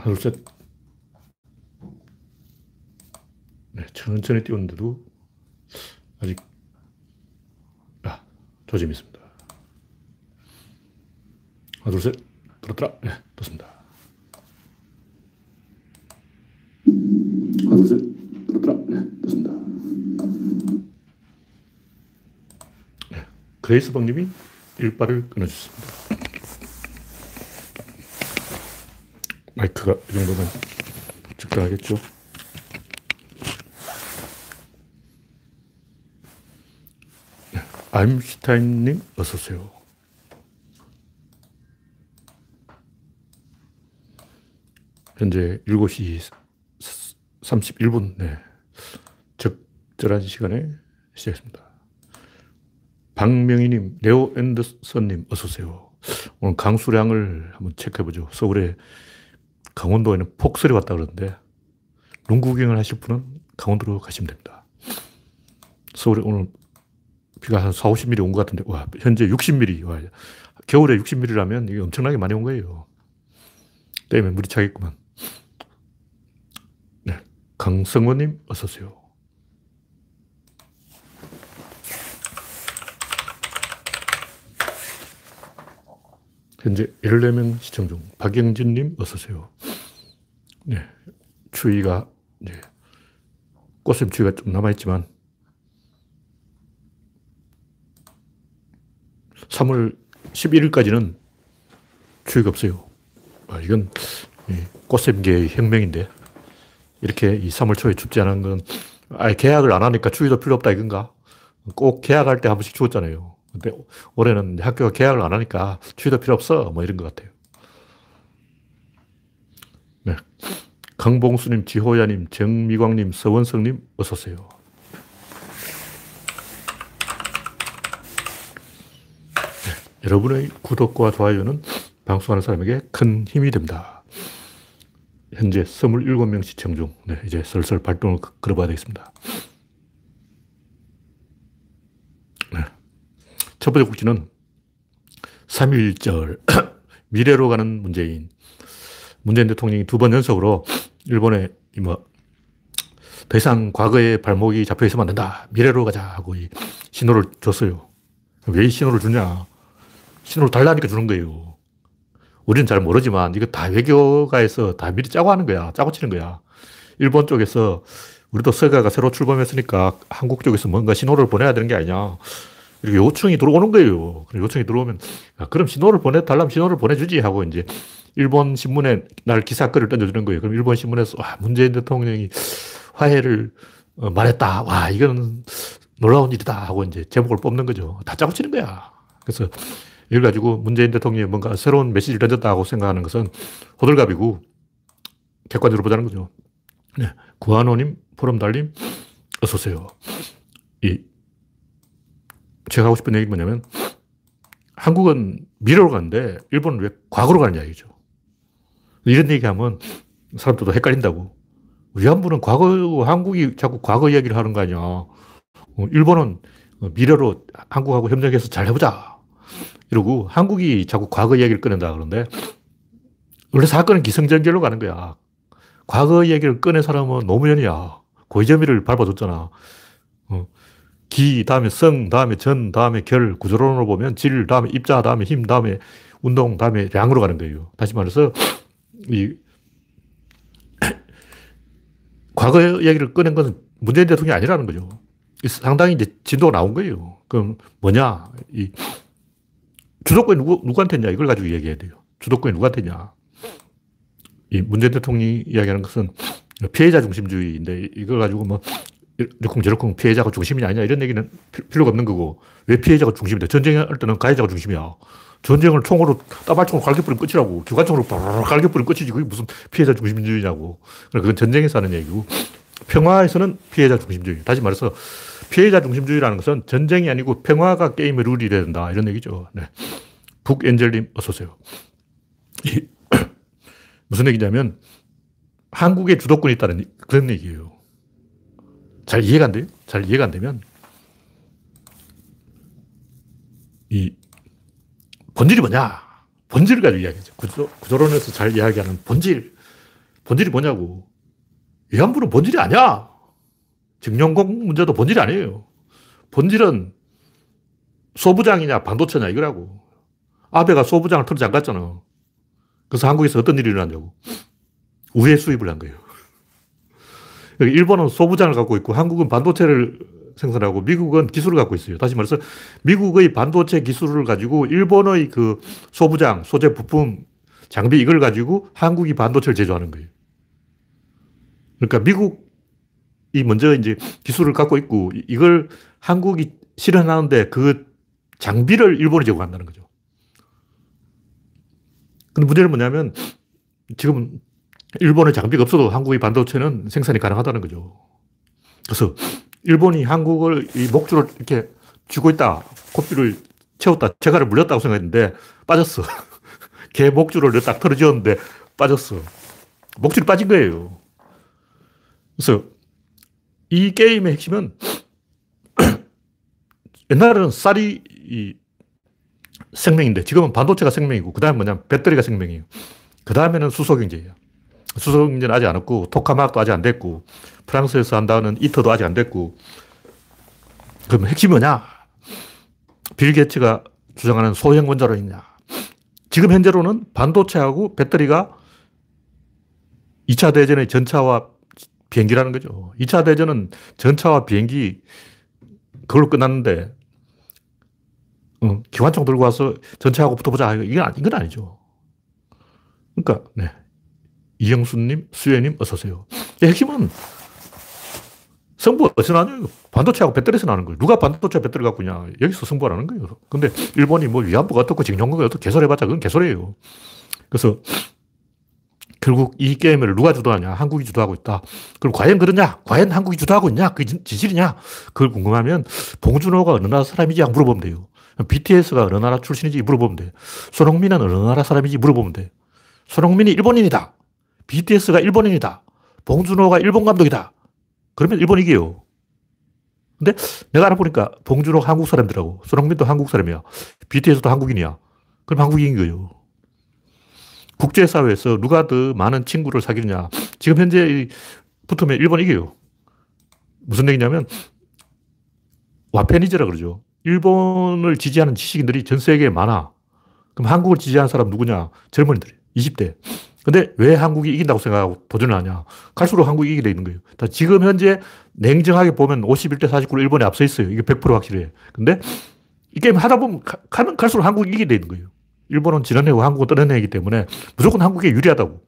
하나, 둘, 셋. 네, 천천히 띄웠는데도 아직, 아, 조짐이 있습니다. 하나, 둘, 셋. 들었더라. 네, 떴습니다. 하나, 둘, 셋. 들었더라. 네, 떴습니다. 네, 그레이스 박님이 일발을 끊어주셨습니다. 마이크가 이 정도면 적당하겠죠? 네, 아임슈타인님, 어서오세요. 현재 7시 31분, 네. 적절한 시간에 시작했습니다. 박명희님, 레오 앤더슨님, 어서오세요. 오늘 강수량을 한번 체크해보죠. 서울에 강원도에는 폭설이 왔다 그러는데, 농구 구경을 하실 분은 강원도로 가시면 됩니다. 서울에 오늘 비가 한 4, 50mm 온 것 같은데, 와, 현재 60mm. 와, 겨울에 60mm라면 이게 엄청나게 많이 온 거예요. 때문에 물이 차겠구만. 네. 강성원님, 어서 오세요. 현재 14명 시청 중. 박영진님, 어서오세요. 네. 추위가, 이제, 꽃샘 추위가 좀 남아있지만, 3월 11일까지는 추위가 없어요. 아, 이건 꽃샘계의 혁명인데, 이렇게 이 3월 초에 춥지 않은 건, 아예 계약을 안 하니까 추위도 필요 없다 이건가? 꼭 계약할 때 한 번씩 추웠잖아요. 근데 올해는 학교가 계약을 안 하니까 추위도 필요 없어. 뭐 이런 것 같아요. 네. 강봉수님, 지호야님, 정미광님, 서원성님, 어서오세요. 네. 여러분의 구독과 좋아요는 방송하는 사람에게 큰 힘이 됩니다. 현재 27명 시청 중, 네, 이제 슬슬 발동을 걸어봐야 되겠습니다. 첫 번째 국지는 3.1절 미래로 가는 문재인. 문재인 대통령이 두 번 연속으로 일본에 뭐, 더 이상 과거의 발목이 잡혀 있으면 안 된다. 미래로 가자 하고 이 신호를 줬어요. 왜 이 신호를 주냐? 신호를 달라니까 주는 거예요. 우리는 잘 모르지만 이거 다 외교가에서 다 미리 짜고 하는 거야. 짜고 치는 거야. 일본 쪽에서 우리도 서가가 새로 출범했으니까 한국 쪽에서 뭔가 신호를 보내야 되는 게 아니냐. 이렇게 요청이 들어오는 거예요. 요청이 들어오면, 아, 그럼 신호를 보내달라면 신호를 보내주지 하고 이제 일본 신문에 날 기사글을 던져주는 거예요. 그럼 일본 신문에서, 와, 문재인 대통령이 화해를 어, 말했다. 와, 이건 놀라운 일이다. 하고 이제 제목을 뽑는 거죠. 다 짜고 치는 거야. 그래서 이걸 가지고 문재인 대통령이 뭔가 새로운 메시지를 던졌다고 생각하는 것은 호들갑이고 객관적으로 보자는 거죠. 네. 구한호님, 포럼달님, 어서오세요. 이 제가 하고 싶은 얘기는 뭐냐면 한국은 미래로 가는데 일본은 왜 과거로 가는 이야기죠. 이런 얘기하면 사람들도 헷갈린다고. 위안부는 과거, 한국이 자꾸 과거 이야기를 하는 거 아니야. 어, 일본은 미래로 한국하고 협력해서 잘 해보자. 이러고 한국이 자꾸 과거 이야기를 꺼낸다 그러는데 원래 사건은 기승전결로 가는 거야. 과거 이야기를 꺼낸 사람은 노무현이야. 고이점이를 밟아줬잖아. 어, 기, 다음에 성, 다음에 전, 다음에 결, 구조론으로 보면 질, 다음에 입자, 다음에 힘, 다음에 운동, 다음에 량으로 가는 거예요. 다시 말해서, 이, 과거 이야기를 꺼낸 것은 문재인 대통령이 아니라는 거죠. 상당히 이제 진도가 나온 거예요. 그럼 뭐냐? 이 주도권이 누구, 누구한테 있냐? 이걸 가지고 얘기해야 돼요. 주도권이 누구한테 있냐? 이 문재인 대통령이 이야기하는 것은 피해자 중심주의인데 이걸 가지고 뭐 이러쿵저러쿵 피해자가 중심이 아니냐 이런 얘기는 필요가 없는 거고 왜 피해자가 중심이 돼? 전쟁할 때는 가해자가 중심이야. 전쟁을 총으로 따발총으로 갈겨뿌리면 끝이라고. 기관총으로 바로 갈겨뿌리면 끝이지. 그게 무슨 피해자 중심주의냐고. 그건 전쟁에서 하는 얘기고 평화에서는 피해자 중심주의. 다시 말해서 피해자 중심주의라는 것은 전쟁이 아니고 평화가 게임의 룰이 돼야 된다. 이런 얘기죠. 네. 북엔젤님 어서 오세요. 무슨 얘기냐면 한국의 주도권이 있다는 그런 얘기예요. 잘 이해가 안 돼요? 잘 이해가 안 되면 이 본질이 뭐냐? 본질을 가지고 이야기하죠. 구조, 구조론에서 잘 이야기하는 본질. 본질이 뭐냐고. 위안부는 본질이 아니야. 증용공 문제도 본질이 아니에요. 본질은 소부장이냐 반도체냐 이거라고. 아베가 소부장을 털어 잠갔잖아. 그래서 한국에서 어떤 일이 일어났냐고. 우회 수입을 한 거예요. 일본은 소부장을 갖고 있고 한국은 반도체를 생산하고 미국은 기술을 갖고 있어요. 다시 말해서 미국의 반도체 기술을 가지고 일본의 그 소부장, 소재 부품, 장비 이걸 가지고 한국이 반도체를 제조하는 거예요. 그러니까 미국이 먼저 이제 기술을 갖고 있고 이걸 한국이 실현하는데 그 장비를 일본이 제공한다는 거죠. 근데 문제는 뭐냐면 지금 일본의 장비가 없어도 한국의 반도체는 생산이 가능하다는 거죠. 그래서 일본이 한국을 이 목줄을 이렇게 쥐고 있다. 코피를 채웠다. 재갈을 물렸다고 생각했는데 빠졌어. 개 목줄을 딱 털어지었는데 빠졌어. 목줄이 빠진 거예요. 그래서 이 게임의 핵심은 옛날에는 쌀이 생명인데 지금은 반도체가 생명이고 그 다음에 뭐냐면 배터리가 생명이에요. 그 다음에는 수소 경제예요. 수소경제는 아직 안 왔고 토카마도 아직 안 됐고 프랑스에서 한다는 이터도 아직 안 됐고 그럼 핵심이 뭐냐? 빌 게츠가 주장하는 소형 원자로있냐 지금 현재로는 반도체하고 배터리가 2차 대전의 전차와 비행기라는 거죠. 2차 대전은 전차와 비행기 그걸로 끝났는데 어, 기관총 들고 와서 전차하고 붙어보자. 이건, 이건 아니죠. 그러니까, 네. 이영수님, 수혜님, 어서오세요. 핵심은 승부 어디서 나냐? 반도체하고 배터리에서 나는 거예요. 누가 반도체 배터리 갖고 있냐? 여기서 나는 거예요. 근데 일본이 뭐 위안부가 어떻고 징용구가 어떻고 개설해봤자 그건 개설이에요. 그래서 결국 이 게임을 누가 주도하냐? 한국이 주도하고 있다. 그럼 과연 그러냐? 과연 한국이 주도하고 있냐? 그게 진실이냐? 그걸 궁금하면 봉준호가 어느 나라 사람이지 물어보면 돼요. BTS가 어느 나라 출신인지 물어보면 돼. 손흥민은 어느 나라 사람인지 물어보면 돼. 손흥민이 일본인이다. BTS가 일본인이다. 봉준호가 일본 감독이다. 그러면 일본 이겨요. 근데 내가 알아보니까 봉준호 한국 사람들하고 손흥민도 한국 사람이야. BTS도 한국인이야. 그럼 이긴 거예요. 국제사회에서 누가 더 많은 친구를 사귀느냐. 지금 현재 붙으면 일본 이겨요. 무슨 얘기냐면 와페니즈라 그러죠. 일본을 지지하는 지식인들이 전 세계에 많아. 그럼 한국을 지지하는 사람 누구냐? 젊은이들. 20대. 근데 왜 한국이 이긴다고 생각하고 도전을 하냐? 갈수록 한국이 이기게 돼 있는 거예요. 지금 현재 냉정하게 보면 51대 49로 일본에 앞서 있어요. 이게 100% 확실해. 근데 이 게임 하다 보면 가면 갈수록 한국이 이기게 돼 있는 거예요. 일본은 지난해고 한국은 떠내내기 때문에 무조건 한국에 유리하다고.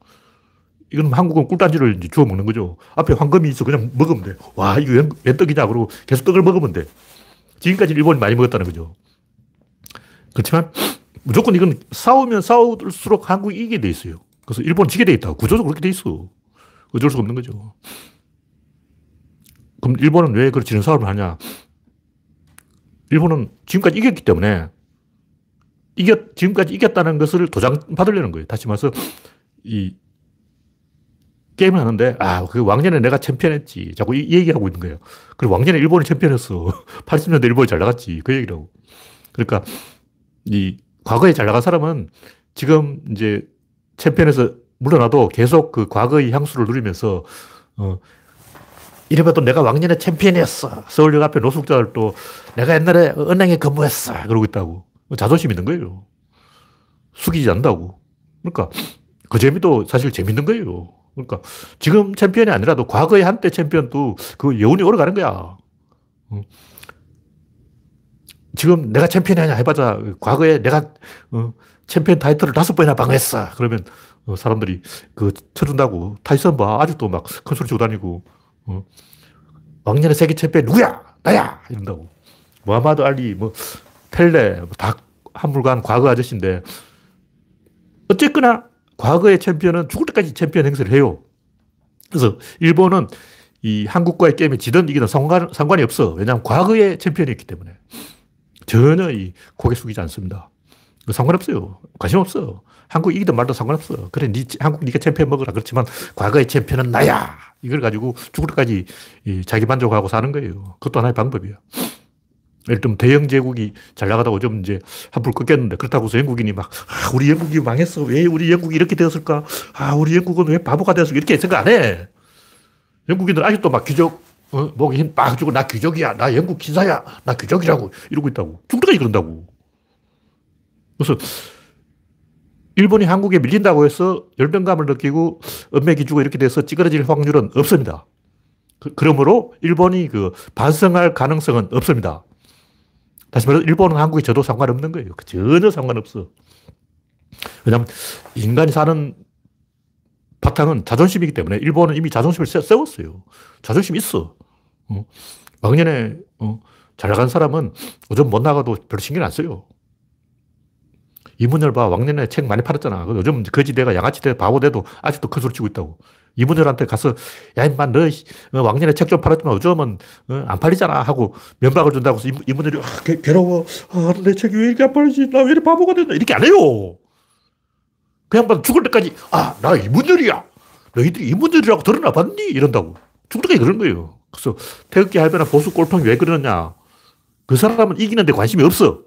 이건 한국은 꿀단지를 주워 먹는 거죠. 앞에 황금이 있어. 그냥 먹으면 돼. 와, 이거 웬, 웬 떡이냐. 그러고 계속 떡을 먹으면 돼. 지금까지 일본이 많이 먹었다는 거죠. 그렇지만 무조건 이건 싸우면 싸울수록 한국이 이기게 돼 있어요. 그래서 일본 지게 돼 있다. 구조적으로 그렇게 돼 있어. 어쩔 수가 없는 거죠. 그럼 일본은 왜 그런 싸움을 하냐? 일본은 지금까지 이겼기 때문에 이겼, 지금까지 이겼다는 것을 도장받으려는 거예요. 다시 말해서 이 게임을 하는데, 아, 그 왕년에 내가 챔피언 했지. 자꾸 이, 얘기하고 있는 거예요. 그리고 왕년에 일본이 챔피언 했어. 80년대 일본이 잘 나갔지. 그 얘기라고. 그러니까, 이, 과거에 잘 나간 사람은 지금 이제 챔피언에서 물러나도 계속 그 과거의 향수를 누리면서, 어, 이래봐도 내가 왕년에 챔피언이었어. 서울역 앞에 노숙자들 또 내가 옛날에 은행에 근무했어. 그러고 있다고. 자존심 있는 거예요. 숙이지 않는다고. 그러니까 그 재미도 사실 재밌는 거예요. 그러니까 지금 챔피언이 아니라도 과거에 한때 챔피언도 그 여운이 오래 가는 거야. 지금 내가 챔피언이 아니야 해봐자 과거에 내가 어, 챔피언 타이틀을 다섯 번이나 방어했어. 그러면 어, 사람들이 그 쳐준다고 타이슨 봐 아직도 막 큰 소리 치고 다니고 어. 왕년의 세계 챔피언 누구야? 나야! 이런다고. 무하마드 알리, 뭐 펠레, 뭐 다 한물간 과거 아저씨인데 어쨌거나 과거의 챔피언은 죽을 때까지 챔피언 행세를 해요. 그래서 일본은 이 한국과의 게임에 지든 이기든 상관, 상관이 없어. 왜냐하면 과거의 챔피언이었기 때문에. 전혀 이 고개 숙이지 않습니다. 상관없어요. 관심 없어. 한국 이기든 말든 상관없어. 그래, 니, 한국 니가 챔피언 먹으라. 그렇지만 과거의 챔피언은 나야. 이걸 가지고 죽을 때까지 자기 만족하고 사는 거예요. 그것도 하나의 방법이야. 예를 들면 대영 제국이 잘 나가다가 좀 이제 한풀 꺾였는데 그렇다고 해서 영국인이 막, 아, 우리 영국이 망했어. 왜 우리 영국이 이렇게 되었을까? 아, 우리 영국은 왜 바보가 되었을까? 이렇게 생각 안 해. 영국인들 아직도 막 귀족, 어, 목에 힘 빡 주고 나 귀족이야. 나 영국 기사야. 나 귀족이라고 이러고 있다고. 중국까지 그런다고. 그래서 일본이 한국에 밀린다고 해서 열병감을 느끼고 은맥이 주고 이렇게 돼서 찌그러질 확률은 없습니다. 그, 그러므로 일본이 그 반성할 가능성은 없습니다. 다시 말해서 일본은 한국에 저도 상관없는 거예요. 그 전혀 상관없어. 왜냐하면 인간이 사는 바탕은 자존심이기 때문에 일본은 이미 자존심을 세웠어요. 자존심 있어. 어. 왕년에 어, 잘 나간 사람은 요즘 못 나가도 별로 신경 안 써요. 이문열 봐. 왕년에 책 많이 팔았잖아. 요즘 거지대가 양아치대 바보대도 아직도 큰 소리 치고 있다고. 이문열한테 가서 야 임마 너 어, 왕년에 책 좀 팔았지만 요즘은 어, 안 팔리잖아. 하고 면박을 준다고 해서 이문열이 아, 개, 괴로워. 아, 내 책이 왜 이렇게 안 팔리지? 나 왜 이렇게 바보가 됐나? 이렇게 안 해요. 그냥 막 죽을 때까지 아 나 이문열이야. 너희들이 이문열이라고 들어나 봤니? 이런다고. 죽을 때까지 그런 거예요. 그래서 태극기 할배나 보수 꼴통이 왜 그러느냐. 그 사람은 이기는데 관심이 없어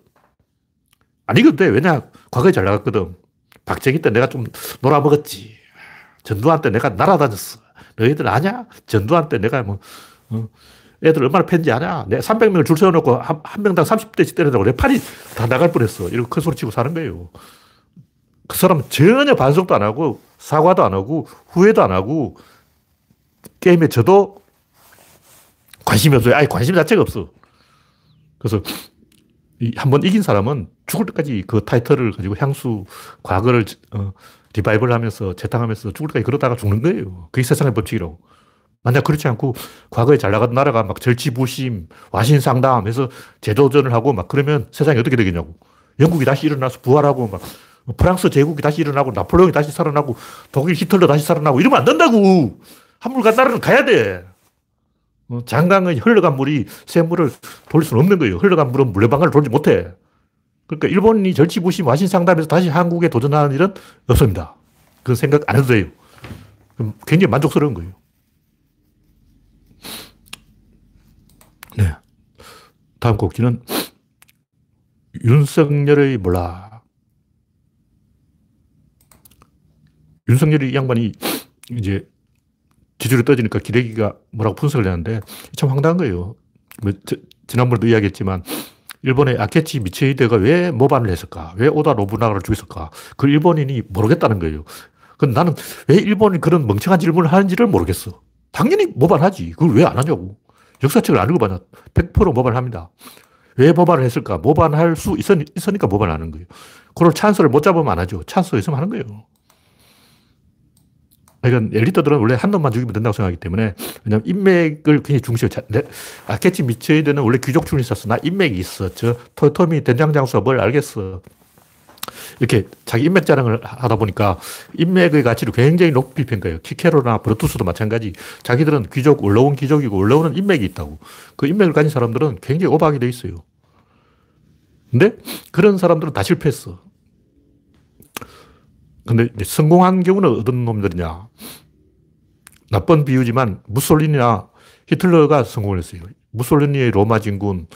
돼 왜냐 과거에 잘 나갔거든 박정희 때 내가 좀 놀아먹었지 전두환 때 내가 날아다녔어. 너희들 아냐? 전두환 때 내가 뭐, 어, 애들 얼마나 팬지 아냐? 내 300명을 줄 세워놓고 한, 한 명당 30대씩 때리다고 내 팔이 다 나갈 뻔했어. 이렇게 큰 소리 치고 사는 거예요. 그 사람은 전혀 반성도 안 하고 사과도 안 하고 후회도 안 하고 게임에 저도 관심이 없어요. 아예 관심 자체가 없어. 그래서 한번 이긴 사람은 죽을 때까지 그 타이틀을 가지고 향수, 과거를 어, 리바이벌 하면서 재탕하면서 죽을 때까지 그러다가 죽는 거예요. 그게 세상의 법칙이라고. 만약 그렇지 않고 과거에 잘 나가던 나라가 막 절치부심, 와신상담 해서 재도전을 하고 막 그러면 세상이 어떻게 되겠냐고. 영국이 다시 일어나서 부활하고 막 프랑스 제국이 다시 일어나고 나폴레옹이 다시 살아나고 독일 히틀러 다시 살아나고 이러면 안 된다고. 한물간 나라는 가야 돼. 어, 장강의 흘러간 물이 샘물을 돌릴 수는 없는 거예요. 흘러간 물은 물레방아를 돌지 못해. 그러니까 일본이 절치부심 와신상담에서 다시 한국에 도전하는 일은 없습니다. 그 생각 안 해도 돼요. 굉장히 만족스러운 거예요. 네. 다음 곡지는 윤석열의 몰라. 윤석열이 양반이 이제 지지율이 떨어지니까 기레기가 뭐라고 분석을 했는데 참 황당한 거예요. 뭐, 지난번에도 이야기했지만 일본의 아케치 미체이데가 왜 모반을 했을까? 왜 오다 노부나가를 죽였을까? 그 일본인이 모르겠다는 거예요. 근데 나는 왜 일본이 그런 멍청한 질문을 하는지를 모르겠어. 당연히 모반하지. 그걸 왜 안 하냐고. 역사책을 안 읽어봤냐. 100% 모반합니다. 왜 모반을 했을까? 모반할 수 있었, 으니까 모반하는 거예요. 그걸 찬스를 못 잡으면 안 하죠. 찬스가 있으면 하는 거예요. 그러니까 엘리트들은 원래 한 놈만 죽이면 된다고 생각하기 때문에 왜냐면 인맥을 굉장히 중시해요. 아케치 미츠에드는 원래 귀족 출신 있었어. 나 인맥이 있어. 저 토토미 된장장수가 뭘 알겠어. 이렇게 자기 인맥 자랑을 하다 보니까 인맥의 가치를 굉장히 높이 평가해요. 키케로나 브루투스도 마찬가지. 자기들은 귀족, 올라온 귀족이고 올라오는 인맥이 있다고. 그 인맥을 가진 사람들은 굉장히 오박이 돼 있어요. 근데 그런 사람들은 다 실패했어. 근데 성공한 경우는 어떤 놈들이냐. 나쁜 비유지만 무솔리니나 히틀러가 성공을 했어요. 무솔리니의 로마 진군,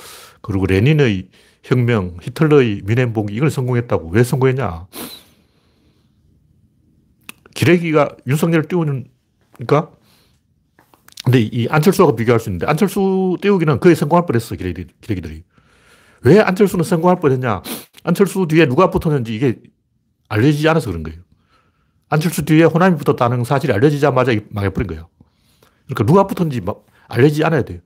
그리고 레닌의 혁명, 히틀러의 민행봉기, 이걸 성공했다고. 왜 성공했냐? 기레기가 윤석열을 띄우니까 근데 이 안철수하고 비교할 수 있는데 안철수 띄우기는 거의 성공할 뻔했어, 기레기, 기레기들이. 왜 안철수는 성공할 뻔했냐? 안철수 뒤에 누가 붙었는지 이게 알려지지 않아서 그런 거예요. 안철수 뒤에 호남이 붙었다는 사실이 알려지자마자 망해버린 거예요. 그러니까 누가 붙었는지 알려지지 않아야 돼요.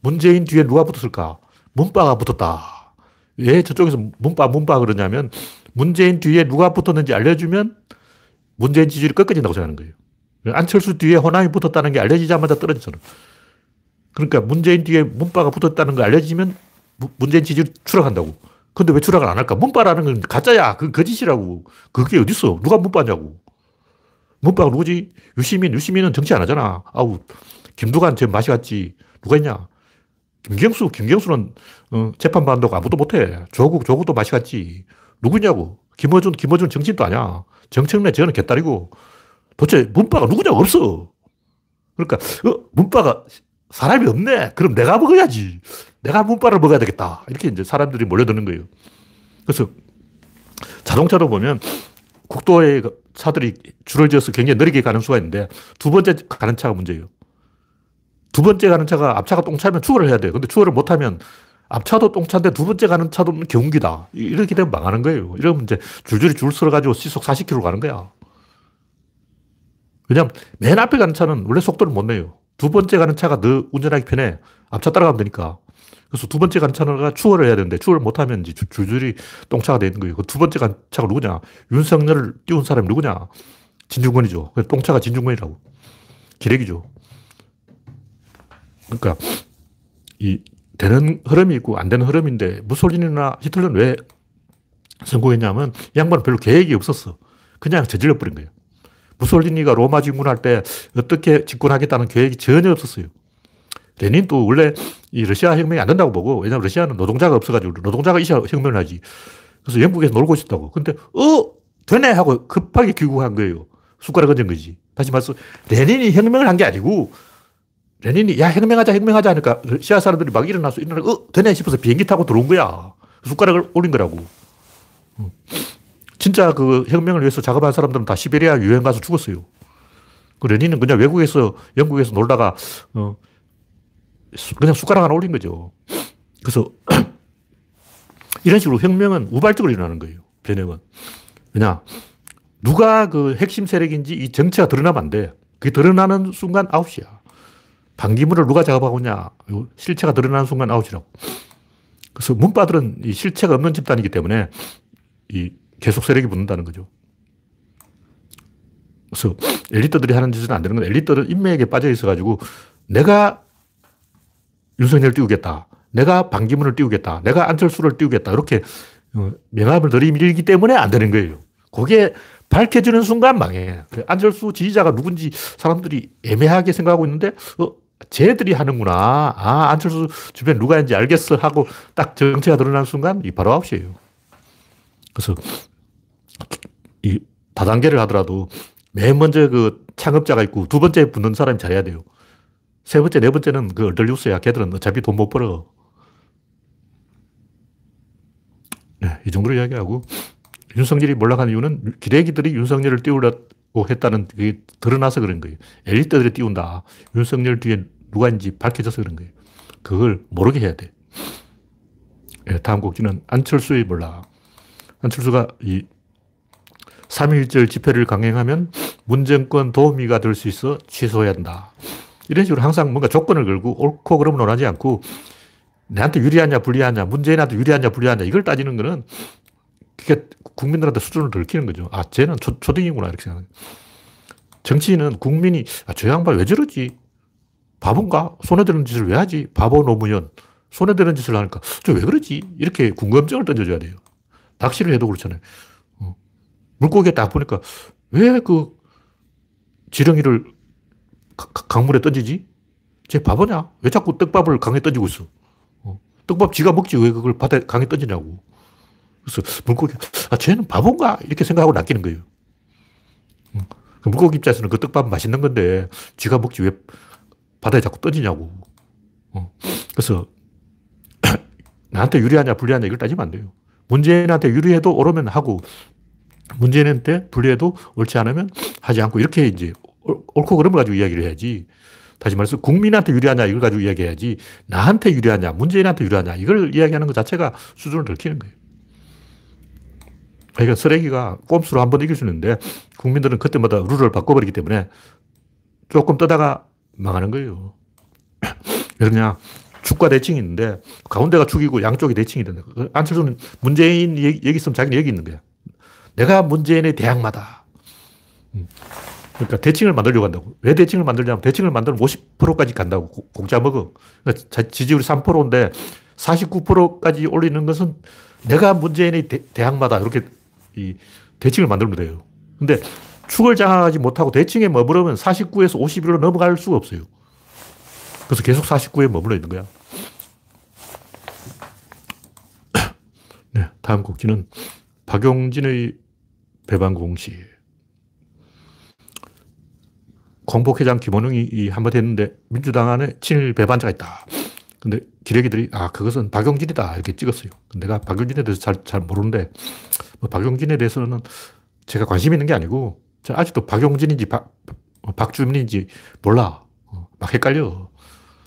문재인 뒤에 누가 붙었을까? 문바가 붙었다. 왜 저쪽에서 문바, 문바 그러냐면 문재인 뒤에 누가 붙었는지 알려주면 문재인 지지율이 꺾어진다고 생각하는 거예요. 안철수 뒤에 호남이 붙었다는 게 알려지자마자 떨어지잖아. 그러니까 문재인 뒤에 문바가 붙었다는 거 알려지면 문재인 지지율이 추락한다고. 근데 왜 추락을 안 할까? 문바라는 건 가짜야. 그건 거짓이라고. 그게 어딨어? 누가 문바냐고. 문바가 누구지? 유시민. 유시민은 정치 안 하잖아. 아우, 김두관 저 맛이 갔지. 누가 있냐? 김경수. 김경수는 어, 재판반도 아무도 못해. 조국. 조국도 맛이 갔지. 누구냐고. 김어준. 김어준 정치인도 아니야. 정청래 저는 개딸이고. 도대체 문바가 누구냐고 없어. 그러니까 어, 문바가 사람이 없네. 그럼 내가 먹어야지. 내가 문바를 먹어야 되겠다. 이렇게 이제 사람들이 몰려드는 거예요. 그래서 자동차도 보면 국도에 그 차들이 줄을 지어서 굉장히 느리게 가는 수가 있는데 두 번째 가는 차가 문제예요. 두 번째 가는 차가 앞차가 똥차면 추월을 해야 돼요. 근데 추월을 못하면 앞차도 똥차인데 두 번째 가는 차도 경기다. 이렇게 되면 망하는 거예요. 이러면 이제 줄줄이 줄 서가지고 시속 40km 가는 거야. 왜냐면 맨 앞에 가는 차는 원래 속도를 못 내요. 두 번째 가는 차가 더 운전하기 편해. 앞차 따라가면 되니까. 그래서 두 번째 간 차가 추월을 해야 되는데 추월을 못하면 이제 줄줄이 똥차가 되는 거예요. 그 두 번째 간 차가 누구냐? 윤석열을 띄운 사람이 누구냐? 진중권이죠. 똥차가 진중권이라고. 기레기죠. 그러니까 이 되는 흐름이 있고 안 되는 흐름인데 무솔리니나 히틀러는 왜 성공했냐면 이 양반은 별로 계획이 없었어. 그냥 저질러 버린 거예요. 무솔리니가 로마 진군할 때 어떻게 집권하겠다는 계획이 전혀 없었어요. 레닌도 원래 이 러시아 혁명이 안 된다고 보고, 왜냐하면 러시아는 노동자가 없어가지고 노동자가 이셔 혁명을 하지. 그래서 영국에서 놀고 싶다고. 근데, 어, 되네! 하고 급하게 귀국한 거예요. 숟가락 얹은 거지. 다시 말해서, 레닌이 혁명을 한 게 아니고, 레닌이, 야, 혁명하자, 혁명하자 하니까 러시아 사람들이 막 일어나서 일어나고, 어, 되네! 싶어서 비행기 타고 들어온 거야. 숟가락을 올린 거라고. 진짜 그 혁명을 위해서 작업한 사람들은 다 시베리아 유형 가서 죽었어요. 그 레닌은 그냥 외국에서, 영국에서 놀다가, 어, 그냥 숟가락 하나 올린 거죠. 그래서 이런 식으로 혁명은 우발적으로 일어나는 거예요. 혁명은. 왜냐. 누가 그 핵심 세력인지 이 정체가 드러나면 안 돼. 그게 드러나는 순간 아웃이야. 반기문을 누가 작업하고 있냐. 실체가 드러나는 순간 아웃이라고. 그래서 문바들은 이 실체가 없는 집단이기 때문에 이 계속 세력이 붙는다는 거죠. 그래서 엘리트들이 하는 짓은 안 되는 건 엘리트들은 인맥에 빠져 있어가지고 내가 윤석열을 띄우겠다. 내가 반기문을 띄우겠다. 내가 안철수를 띄우겠다. 이렇게 어, 명함을 들이밀기 때문에 안 되는 거예요. 그게 밝혀지는 순간 망해. 그 안철수 지지자가 누군지 사람들이 애매하게 생각하고 있는데, 어, 쟤들이 하는구나. 아, 안철수 주변 누가 있는지 알겠어. 하고 딱 정체가 드러난 순간 이 바로 아웃이에요. 그래서 이 다단계를 하더라도 맨 먼저 그 창업자가 있고 두 번째 붙는 사람이 잘해야 돼요. 세 번째, 네 번째는 그 얼떨뉴스야. 걔들은 어차피 돈 못 벌어. 네, 이 정도로 이야기하고 윤석열이 몰락한 이유는 기레기들이 윤석열을 띄우려고 했다는 게 드러나서 그런 거예요. 엘리트들이 띄운다. 윤석열 뒤에 누가 있는지 밝혀져서 그런 거예요. 그걸 모르게 해야 돼. 네, 다음 곡지는 안철수의 몰락. 안철수가 이 3.1절 집회를 강행하면 문정권 도우미가 될 수 있어 취소해야 한다. 이런 식으로 항상 뭔가 조건을 걸고 옳고 그름을 논하지 않고 내한테 유리하냐 불리하냐 문재인한테 유리하냐 불리하냐 이걸 따지는 거는 그게 국민들한테 수준을 들키는 거죠. 아, 쟤는 초, 초등이구나 이렇게 생각해요. 정치인은 국민이 아, 저 양반 왜 저러지? 바본가? 손에 드는 짓을 왜 하지? 바보 노무현. 손에 드는 짓을 하니까 저 왜 그러지? 이렇게 궁금증을 던져줘야 돼요. 낚시를 해도 그렇잖아요. 어. 물고기에 딱 보니까 왜 그 지렁이를 강물에 던지지? 쟤 바보냐? 왜 자꾸 떡밥을 강에 던지고 있어? 어. 떡밥 지가 먹지 왜 그걸 바다에 강에 던지냐고. 그래서 물고기, 아, 쟤는 바본가? 이렇게 생각하고 낚이는 거예요. 음. 그 물고기 입장에서는 그 떡밥은 맛있는 건데 지가 먹지 왜 바다에 자꾸 던지냐고. 어. 그래서 나한테 유리하냐 불리하냐 이걸 따지면 안 돼요. 문재인한테 유리해도 오르면 하고 문재인한테 불리해도 옳지 않으면 하지 않고 이렇게 이제 옳고 그름을 가지고 이야기를 해야지. 다시 말해서 국민한테 유리하냐 이걸 가지고 이야기해야지. 나한테 유리하냐, 문재인한테 유리하냐 이걸 이야기하는 것 자체가 수준을 들키는 거예요. 그러니까 쓰레기가 꼼수로 한 번 이길 수 있는데 국민들은 그때마다 룰을 바꿔버리기 때문에 조금 떠다가 망하는 거예요. 그냥 축과 대칭이 있는데 가운데가 축이고 양쪽이 대칭이 된다. 안철수는 문재인 얘기 있으면 자기는 여기 있는 거야. 내가 문재인의 대항마다. 음. 그러니까 대칭을 만들려고 한다고. 왜 대칭을 만들냐면 대칭을 만들면 50%까지 간다고. 공짜 먹어. 그러니까 지지율이 3%인데 49%까지 올리는 것은 내가 문재인의 대, 항마다 이렇게 이 대칭을 만들면 돼요. 근데 축을 장악하지 못하고 대칭에 머무르면 49에서 51로 넘어갈 수가 없어요. 그래서 계속 49에 머물러 있는 거야. 네, 다음 곡지는 박용진의 배방공시. 공복회장 김원웅이 한마디 했는데 민주당 안에 친일 배반자가 있다. 근데 기레기들이 아 그것은 박용진이다 이렇게 찍었어요. 내가 박용진에 대해서 잘, 잘 모르는데 뭐 박용진에 대해서는 제가 관심 있는 게 아니고 아직도 박용진인지 박, 박주민인지 몰라. 어, 막 헷갈려.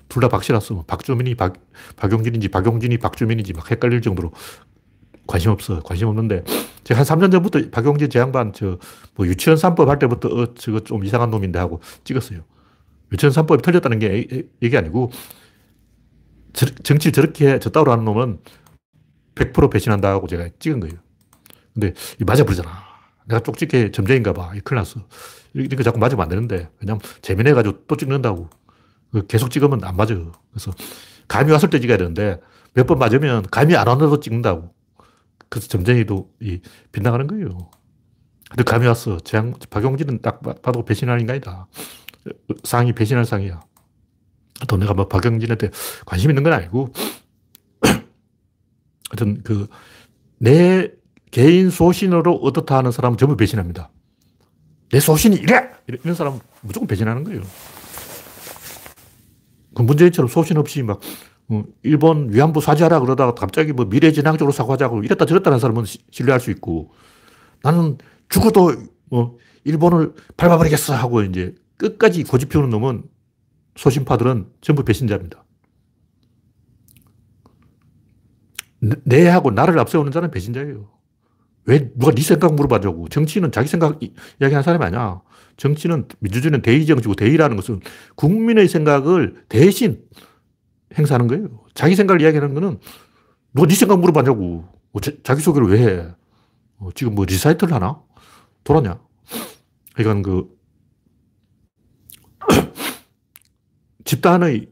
둘 다 박씨라서 박주민이 박, 박용진인지 박용진이 박주민인지 막 헷갈릴 정도로 관심 없어. 관심 없는데 제가 한 3년 전부터 박용진 제 양반 저 뭐 유치원 3법 할 때부터 어, 저거 좀 이상한 놈인데 하고 찍었어요. 유치원 3법이 틀렸다는 게 얘기 아니고 정치 저렇게 저따로 하는 놈은 100% 배신한다고 제가 찍은 거예요. 근데 맞아 버리잖아. 내가 쪽집게 점쟁인가 봐. 큰일 났어. 이렇게 자꾸 맞으면 안 되는데. 왜냐면 재미내가지고 또 찍는다고. 그 계속 찍으면 안 맞아. 그래서 감이 왔을 때 찍어야 되는데 몇 번 맞으면 감이 안 와도 찍는다고. 그래서 점쟁이도 이 빗나가는 거예요. 근데 감이 왔어. 재앙, 박용진은 딱 봐도 배신할 인간이다. 상이 배신할 상이야. 또 내가 뭐 박용진한테 관심 있는 건 아니고, 하여튼 그, 내 개인 소신으로 어떻다 하는 사람은 전부 배신합니다. 내 소신이 이래! 이런 사람은 무조건 배신하는 거예요. 그 문재인처럼 소신 없이 막 어, 일본 위안부 사죄하라 그러다가 갑자기 뭐 미래진앙적으로 사과하자고 이랬다 저랬다 는 사람은 신뢰할 수 있고 나는 죽어도 뭐 일본을 밟아버리겠어 하고 이제 끝까지 고집 피우는 놈은 소신파들은 전부 배신자입니다. 내하고 나를 앞세우는 자는 배신자예요. 왜 누가 네 생각 물어봐주고 정치는 자기 생각 이야기하는 사람이 아니야. 정치는 민주주의는 대의 정치고 대의라는 것은 국민의 생각을 대신 행사하는 거예요. 자기 생각을 이야기하는 거는 누가 네 생각 물어봤냐고. 뭐 자기소개를 왜 해? 어, 지금 뭐 리사이틀을 하나? 돌았냐? 그러니까 그 집단의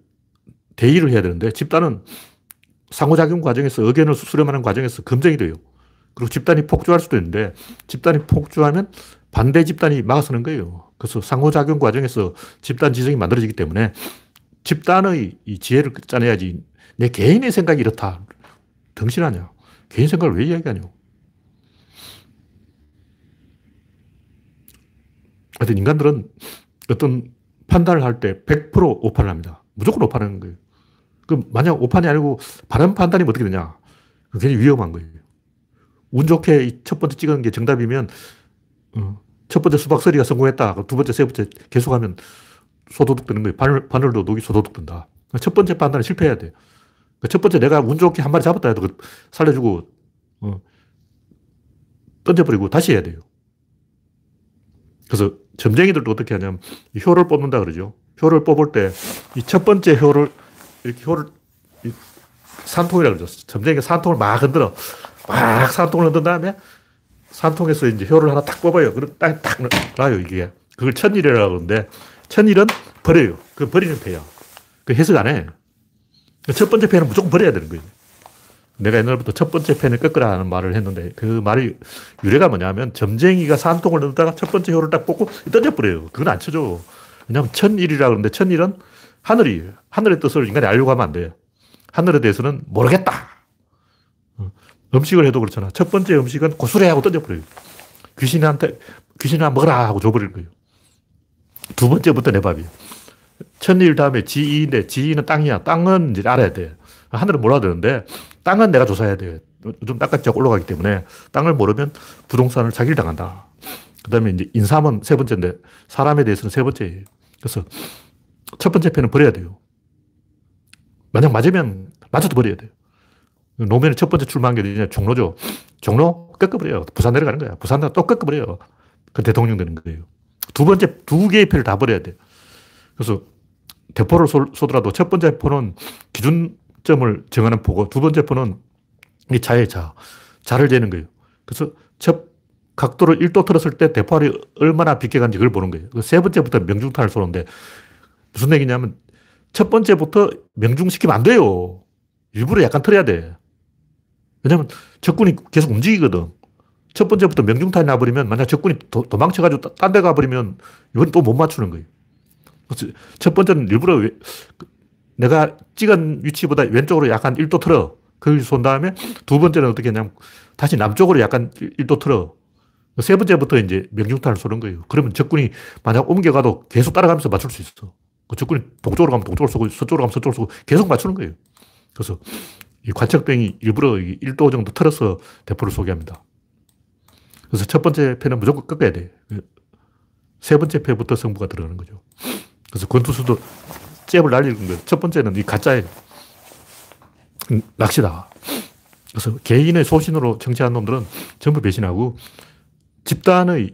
대의를 해야 되는데 집단은 상호작용 과정에서 의견을 수렴하는 과정에서 검증이 돼요. 그리고 집단이 폭주할 수도 있는데 집단이 폭주하면 반대 집단이 막아서는 거예요. 그래서 상호작용 과정에서 집단 지성이 만들어지기 때문에 집단의 이 지혜를 짜내야지 내 개인의 생각이 이렇다. 덩신 아니야. 개인 생각을 왜 이야기하냐. 하여튼 인간들은 어떤 판단을 할 때 100% 오판을 합니다. 무조건 오판하는 거예요. 그 만약 오판이 아니고 바른 판단이면 어떻게 되냐. 굉장히 위험한 거예요. 운 좋게 첫 번째 찍은 게 정답이면 어, 첫 번째 수박서리가 성공했다. 두 번째, 세 번째 계속하면 소도둑 되는 거예요. 바늘, 바늘도 녹이 소도둑 된다. 첫 번째 판단은 실패해야 돼. 첫 번째 내가 운 좋게 한 마리 잡았다 해도 살려주고, 어, 던져버리고 다시 해야 돼요. 그래서 점쟁이들도 어떻게 하냐면 효를 뽑는다 그러죠. 효를 뽑을 때 이 첫 번째 효를 이렇게 효를 산통이라 그러죠. 점쟁이가 산통을 막 흔들어. 막 산통을 흔든 다음에 산통에서 이제 효를 하나 딱 뽑아요. 그럼 딱, 딱 놔요, 이게. 그걸 천일이라고 그러는데 천일은 버려요. 그 버리는 패야. 그 해석 안 해. 첫 번째 패는 무조건 버려야 되는 거예요. 내가 옛날부터 첫 번째 패는 꺾으라 하는 말을 했는데 그 말이 유래가 뭐냐면 점쟁이가 산통을 넣다가 첫 번째 효를 딱 뽑고 던져버려요. 그건 안 쳐줘. 왜냐하면 천일이라 그러는데 천일은 하늘이 하늘의 뜻을 인간이 알려고 하면 안 돼요. 하늘에 대해서는 모르겠다. 어, 음식을 해도 그렇잖아. 첫 번째 음식은 고수래 하고 던져버려요. 귀신한테 귀신아 먹어라 하고 줘버릴 거예요. 두 번째부터 내 밥이에요. 천일 다음에 지인데 지인은 땅이야. 땅은 이제 알아야 돼. 하늘은 몰라야 되는데 땅은 내가 조사해야 돼. 좀 땅까지 올라가기 때문에 땅을 모르면 부동산을 사기를 당한다. 그 다음에 이제 인삼은 세 번째인데 사람에 대해서는 세 번째예요. 그래서 첫 번째 편은 버려야 돼요. 만약 맞으면 맞아도 버려야 돼요. 노무현이 첫 번째 출마한 게 어디냐? 종로죠. 종로 꺾어버려요. 부산 내려가는 거야. 부산 또 꺾어버려요. 그 대통령 되는 거예요. 두 번째, 두 개의 표를 다 버려야 돼. 그래서 대포를 쏘더라도 첫 번째 포는 기준점을 정하는 포고 두 번째 포는 이 자의 자, 자를 재는 거예요. 그래서 첫 각도를 1도 틀었을 때 대포알이 얼마나 비껴간지 그걸 보는 거예요. 세 번째부터 명중탄을 쏘는데 무슨 얘기냐면 첫 번째부터 명중시키면 안 돼요. 일부러 약간 틀어야 돼. 왜냐면 적군이 계속 움직이거든. 첫 번째부터 명중탄이 나버리면 만약 적군이 도, 망쳐가지고 딴 데 가버리면 이건 또 못 맞추는 거예요. 첫 번째는 일부러 왜, 내가 찍은 위치보다 왼쪽으로 약간 1도 틀어. 그걸 쏜 다음에 두 번째는 어떻게 했냐면 다시 남쪽으로 약간 1도 틀어. 세 번째부터 이제 명중탄을 쏘는 거예요. 그러면 적군이 만약 옮겨가도 계속 따라가면서 맞출 수 있어. 그 적군이 동쪽으로 가면 동쪽으로 쏘고, 서쪽으로 가면 서쪽으로 쏘고 계속 맞추는 거예요. 그래서 이 관측병이 일부러 1도 정도 틀어서 대포를 쏘게 합니다. 그래서 첫 번째 패는 무조건 꺾어야 돼. 세 번째 패부터 승부가 들어가는 거죠. 그래서 권투수도 잽을 날리는 거예요. 첫 번째는 이 가짜의 낚시다. 그래서 개인의 소신으로 정치한 놈들은 전부 배신하고 집단의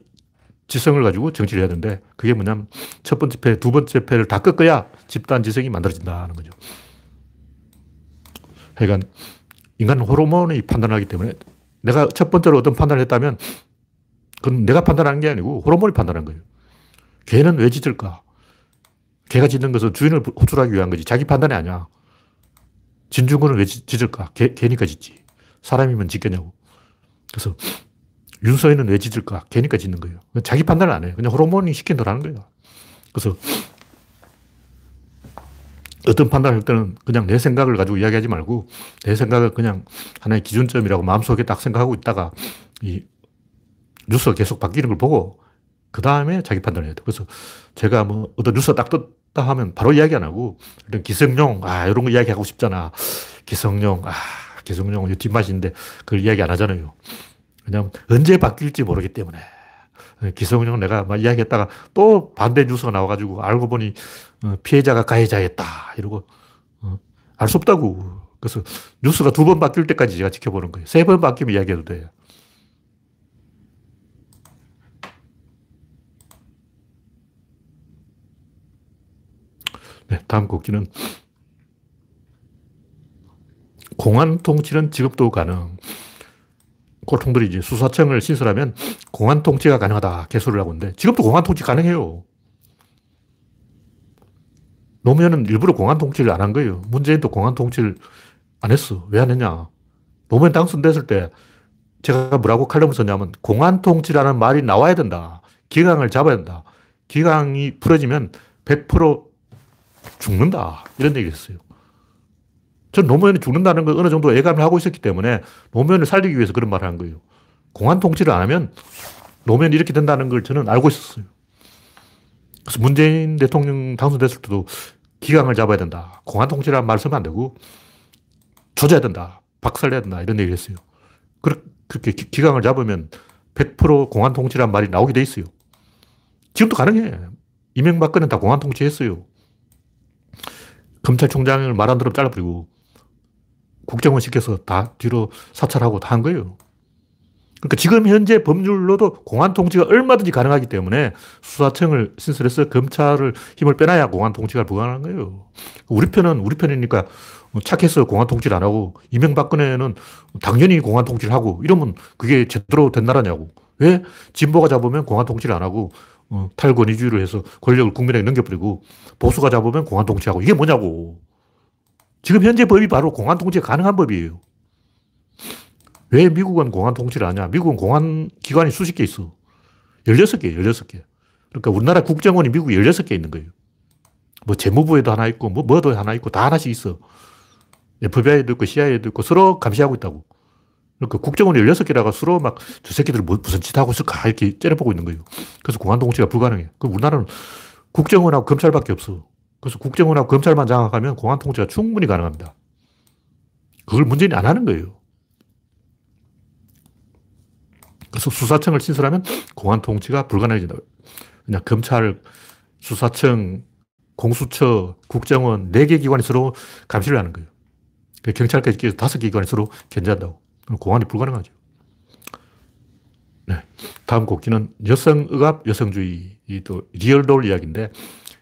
지성을 가지고 정치를 해야 되는데 그게 뭐냐면 첫 번째 패, 두 번째 패를 다 꺾어야 집단 지성이 만들어진다는 거죠. 그러니까 인간은 호르몬이 판단하기 때문에 내가 첫 번째로 어떤 판단을 했다면 그건 내가 판단하는 게 아니고 호르몬이 판단한 거예요. 개는 왜 짖을까? 개가 짖는 것은 주인을 호출하기 위한 거지. 자기 판단이 아니야. 진중권은 왜 짖을까? 개, 개니까 짖지. 사람이면 짖겠냐고. 그래서 윤서인은 왜 짖을까? 개니까 짖는 거예요. 자기 판단을 안 해요. 그냥 호르몬이 시킨 대로 하는 거예요. 그래서 어떤 판단을 할 때는 그냥 내 생각을 가지고 이야기하지 말고 내 생각을 그냥 하나의 기준점이라고 마음속에 딱 생각하고 있다가 이 뉴스가 계속 바뀌는 걸 보고 그 다음에 자기 판단을 해야 돼. 그래서 제가 뭐 어떤 뉴스가 딱 떴다 하면 바로 이야기 안 하고 이런 기성용, 아, 이런 거 이야기하고 싶잖아. 기성용, 아, 기성용, 뒷맛인데 그걸 이야기 안 하잖아요. 왜냐면 언제 바뀔지 모르기 때문에. 기성용 내가 막 이야기했다가 또 반대 뉴스가 나와가지고 알고 보니 어, 피해자가 가해자였다. 이러고 어, 알수 없다고. 그래서 뉴스가 두 번 바뀔 때까지 제가 지켜보는 거예요. 세 번 바뀌면 이야기해도 돼요. 네, 다음 곡기는 공안 통치는 지급도 가능. 꼴통들이 이제 수사청을 신설하면 공안 통치가 가능하다 개소를 하고 있는데 지금도 공안 통치 가능해요. 노무현은 일부러 공안 통치를 안 한 거예요. 문재인도 공안 통치를 안 했어. 왜 안 했냐? 노무현 당선됐을 때 제가 뭐라고 칼럼을 썼냐면 공안 통치라는 말이 나와야 된다. 기강을 잡아야 된다. 기강이 풀어지면 100% 죽는다. 이런 얘기 했어요. 전 노무현이 죽는다는 걸 어느 정도 예감을 하고 있었기 때문에 노무현을 살리기 위해서 그런 말을 한 거예요. 공안 통치를 안 하면 노무현이 이렇게 된다는 걸 저는 알고 있었어요. 그래서 문재인 대통령 당선됐을 때도 기강을 잡아야 된다. 공안 통치라는 말 쓰면 안 되고 조져야 된다. 박살내야 된다. 이런 얘기를 했어요. 그렇게 기강을 잡으면 100% 공안 통치라는 말이 나오게 돼 있어요. 지금도 가능해. 이명박근은 다 공안 통치했어요. 검찰총장을 말 안 들으면 잘라버리고 국정원 시켜서 다 뒤로 사찰하고 다 한 거예요. 그러니까 지금 현재 법률로도 공안 통치가 얼마든지 가능하기 때문에 수사청을 신설해서 검찰을 힘을 빼놔야 공안 통치가 불가능한 거예요. 우리 편은 우리 편이니까 착해서 공안 통치를 안 하고 이명박근혜는 당연히 공안 통치를 하고 이러면 그게 제대로 된 나라냐고. 왜 진보가 잡으면 공안 통치를 안 하고 어, 탈권위주의를 해서 권력을 국민에게 넘겨버리고 보수가 잡으면 공안 통치하고 이게 뭐냐고. 지금 현재 법이 바로 공안 통치가 가능한 법이에요. 왜 미국은 공안 통치를 하냐? 미국은 공안 기관이 수십 개 있어. 16개, 16개. 그러니까 우리나라 국정원이 미국 16개 있는 거예요. 뭐 재무부에도 하나 있고, 뭐 뭐도 하나 있고, 다 하나씩 있어. FBI도 있고, CIA도 있고, 서로 감시하고 있다고. 그러니까 국정원이 16개라가 서로 막 저 새끼들 뭐 무슨 짓 하고 있을까 이렇게 째려보고 있는 거예요. 그래서 공안 통치가 불가능해. 그 우리나라는 국정원하고 검찰밖에 없어. 그래서 국정원하고 검찰만 장악하면 공안 통치가 충분히 가능합니다. 그걸 문재인이 안 하는 거예요. 그래서 수사청을 신설하면 공안 통치가 불가능해진다. 그냥 검찰, 수사청, 공수처, 국정원 네개 기관이 서로 감시를 하는 거예요. 그 경찰까지 끼 다섯 개 기관이 서로 견제한다고. 공안이 불가능하죠. 네. 다음 곡기는 여성의갑, 여성주의. 또 리얼돌 이야기인데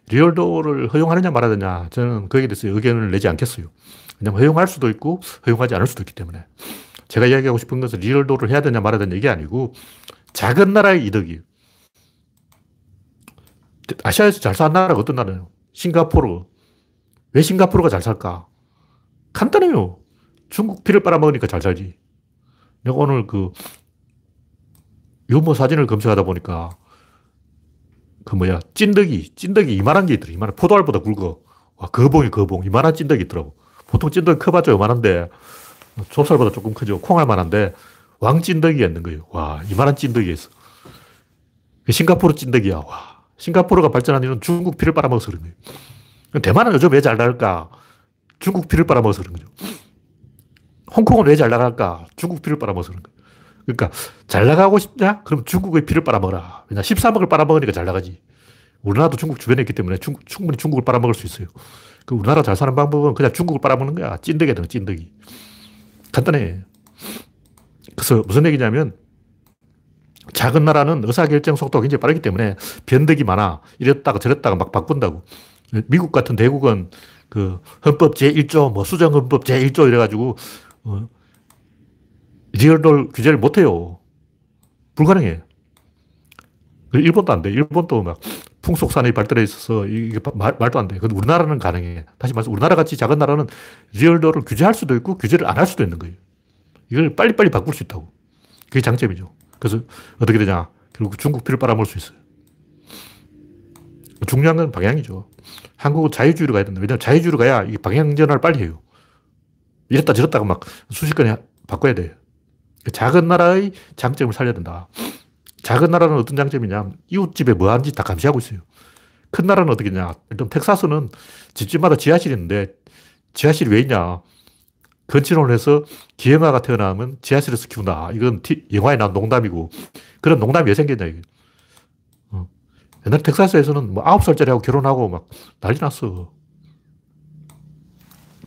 리얼도를 허용하느냐 말하느냐 저는 거기에 대해서 의견을 내지 않겠어요. 왜냐하면 허용할 수도 있고 허용하지 않을 수도 있기 때문에. 제가 이야기하고 싶은 것은 리얼도를 해야 되냐 말아야 되냐 이게 아니고 작은 나라의 이득이에요. 아시아에서 잘 사는 나라가 어떤 나라예요? 싱가포르. 왜 싱가포르가 잘 살까? 간단해요. 중국 피를 빨아먹으니까 잘 살지. 내가 오늘 그 유모 사진을 검색하다 보니까 그 뭐야, 찐덕이, 찐덕이 이만한 게 있더라. 이만한 포도알보다 굵어. 와, 거봉이 거봉. 이만한 찐덕이 있더라고. 보통 찐덕이 커봤자 요만한데, 좁쌀보다 조금 크죠. 콩알만한데, 왕찐덕이가 있는 거예요. 와, 이만한 찐덕이 있어. 싱가포르 찐득이야. 와. 싱가포르가 발전한 이유는 중국 피를 빨아먹어서 그런 거예요. 대만은 요즘 왜 잘 나갈까? 중국 피를 빨아먹어서 그런 거죠. 홍콩은 왜 잘 나갈까? 중국 피를 빨아먹어서 거예요. 그러니까 잘 나가고 싶냐? 그럼 중국의 피를 빨아먹어라. 왜냐? 13억을 빨아먹으니까 잘 나가지. 우리나라도 중국 주변에 있기 때문에 중, 충분히 중국을 빨아먹을 수 있어요. 그 우리나라 잘 사는 방법은 그냥 중국을 빨아먹는 거야. 찐득이야, 찐득이. 간단해. 그래서 무슨 얘기냐면 작은 나라는 의사결정 속도가 굉장히 빠르기 때문에 변덕이 많아. 이랬다가 저랬다가 막 바꾼다고. 미국 같은 대국은 그 헌법 제1조, 뭐 수정헌법 제1조 이래가지고, 어, 리얼돌 규제를 못해요. 불가능해. 일본도 안 돼. 일본도 막 풍속산업이 발달해 있어서 이게 말, 말도 안 돼. 근데 우리나라는 가능해. 다시 말해서 우리나라 같이 작은 나라는 리얼도를 규제할 수도 있고 규제를 안 할 수도 있는 거예요. 이걸 빨리빨리 바꿀 수 있다고. 그게 장점이죠. 그래서 어떻게 되냐. 결국 중국 피를 빨아먹을 수 있어요. 중요한 건 방향이죠. 한국은 자유주의로 가야 된다. 왜냐하면 자유주의로 가야 이 방향 전환을 빨리 해요. 이랬다 저랬다가 막 순식간에 바꿔야 돼. 작은 나라의 장점을 살려야 된다. 작은 나라는 어떤 장점이냐. 이웃집에 뭐 하는지 다 감시하고 있어요. 큰 나라는 어떻게 냐 일단 텍사스는 집집마다 지하실이 있는데 지하실이 왜 있냐. 건축을 해서 기형아가 태어나면 지하실에서 키운다. 이건 티, 영화에 나온 농담이고 그런 농담이 왜 생겼냐 이게. 어. 옛날 텍사스에서는 뭐 9살짜리하고 결혼하고 막 난리 났어.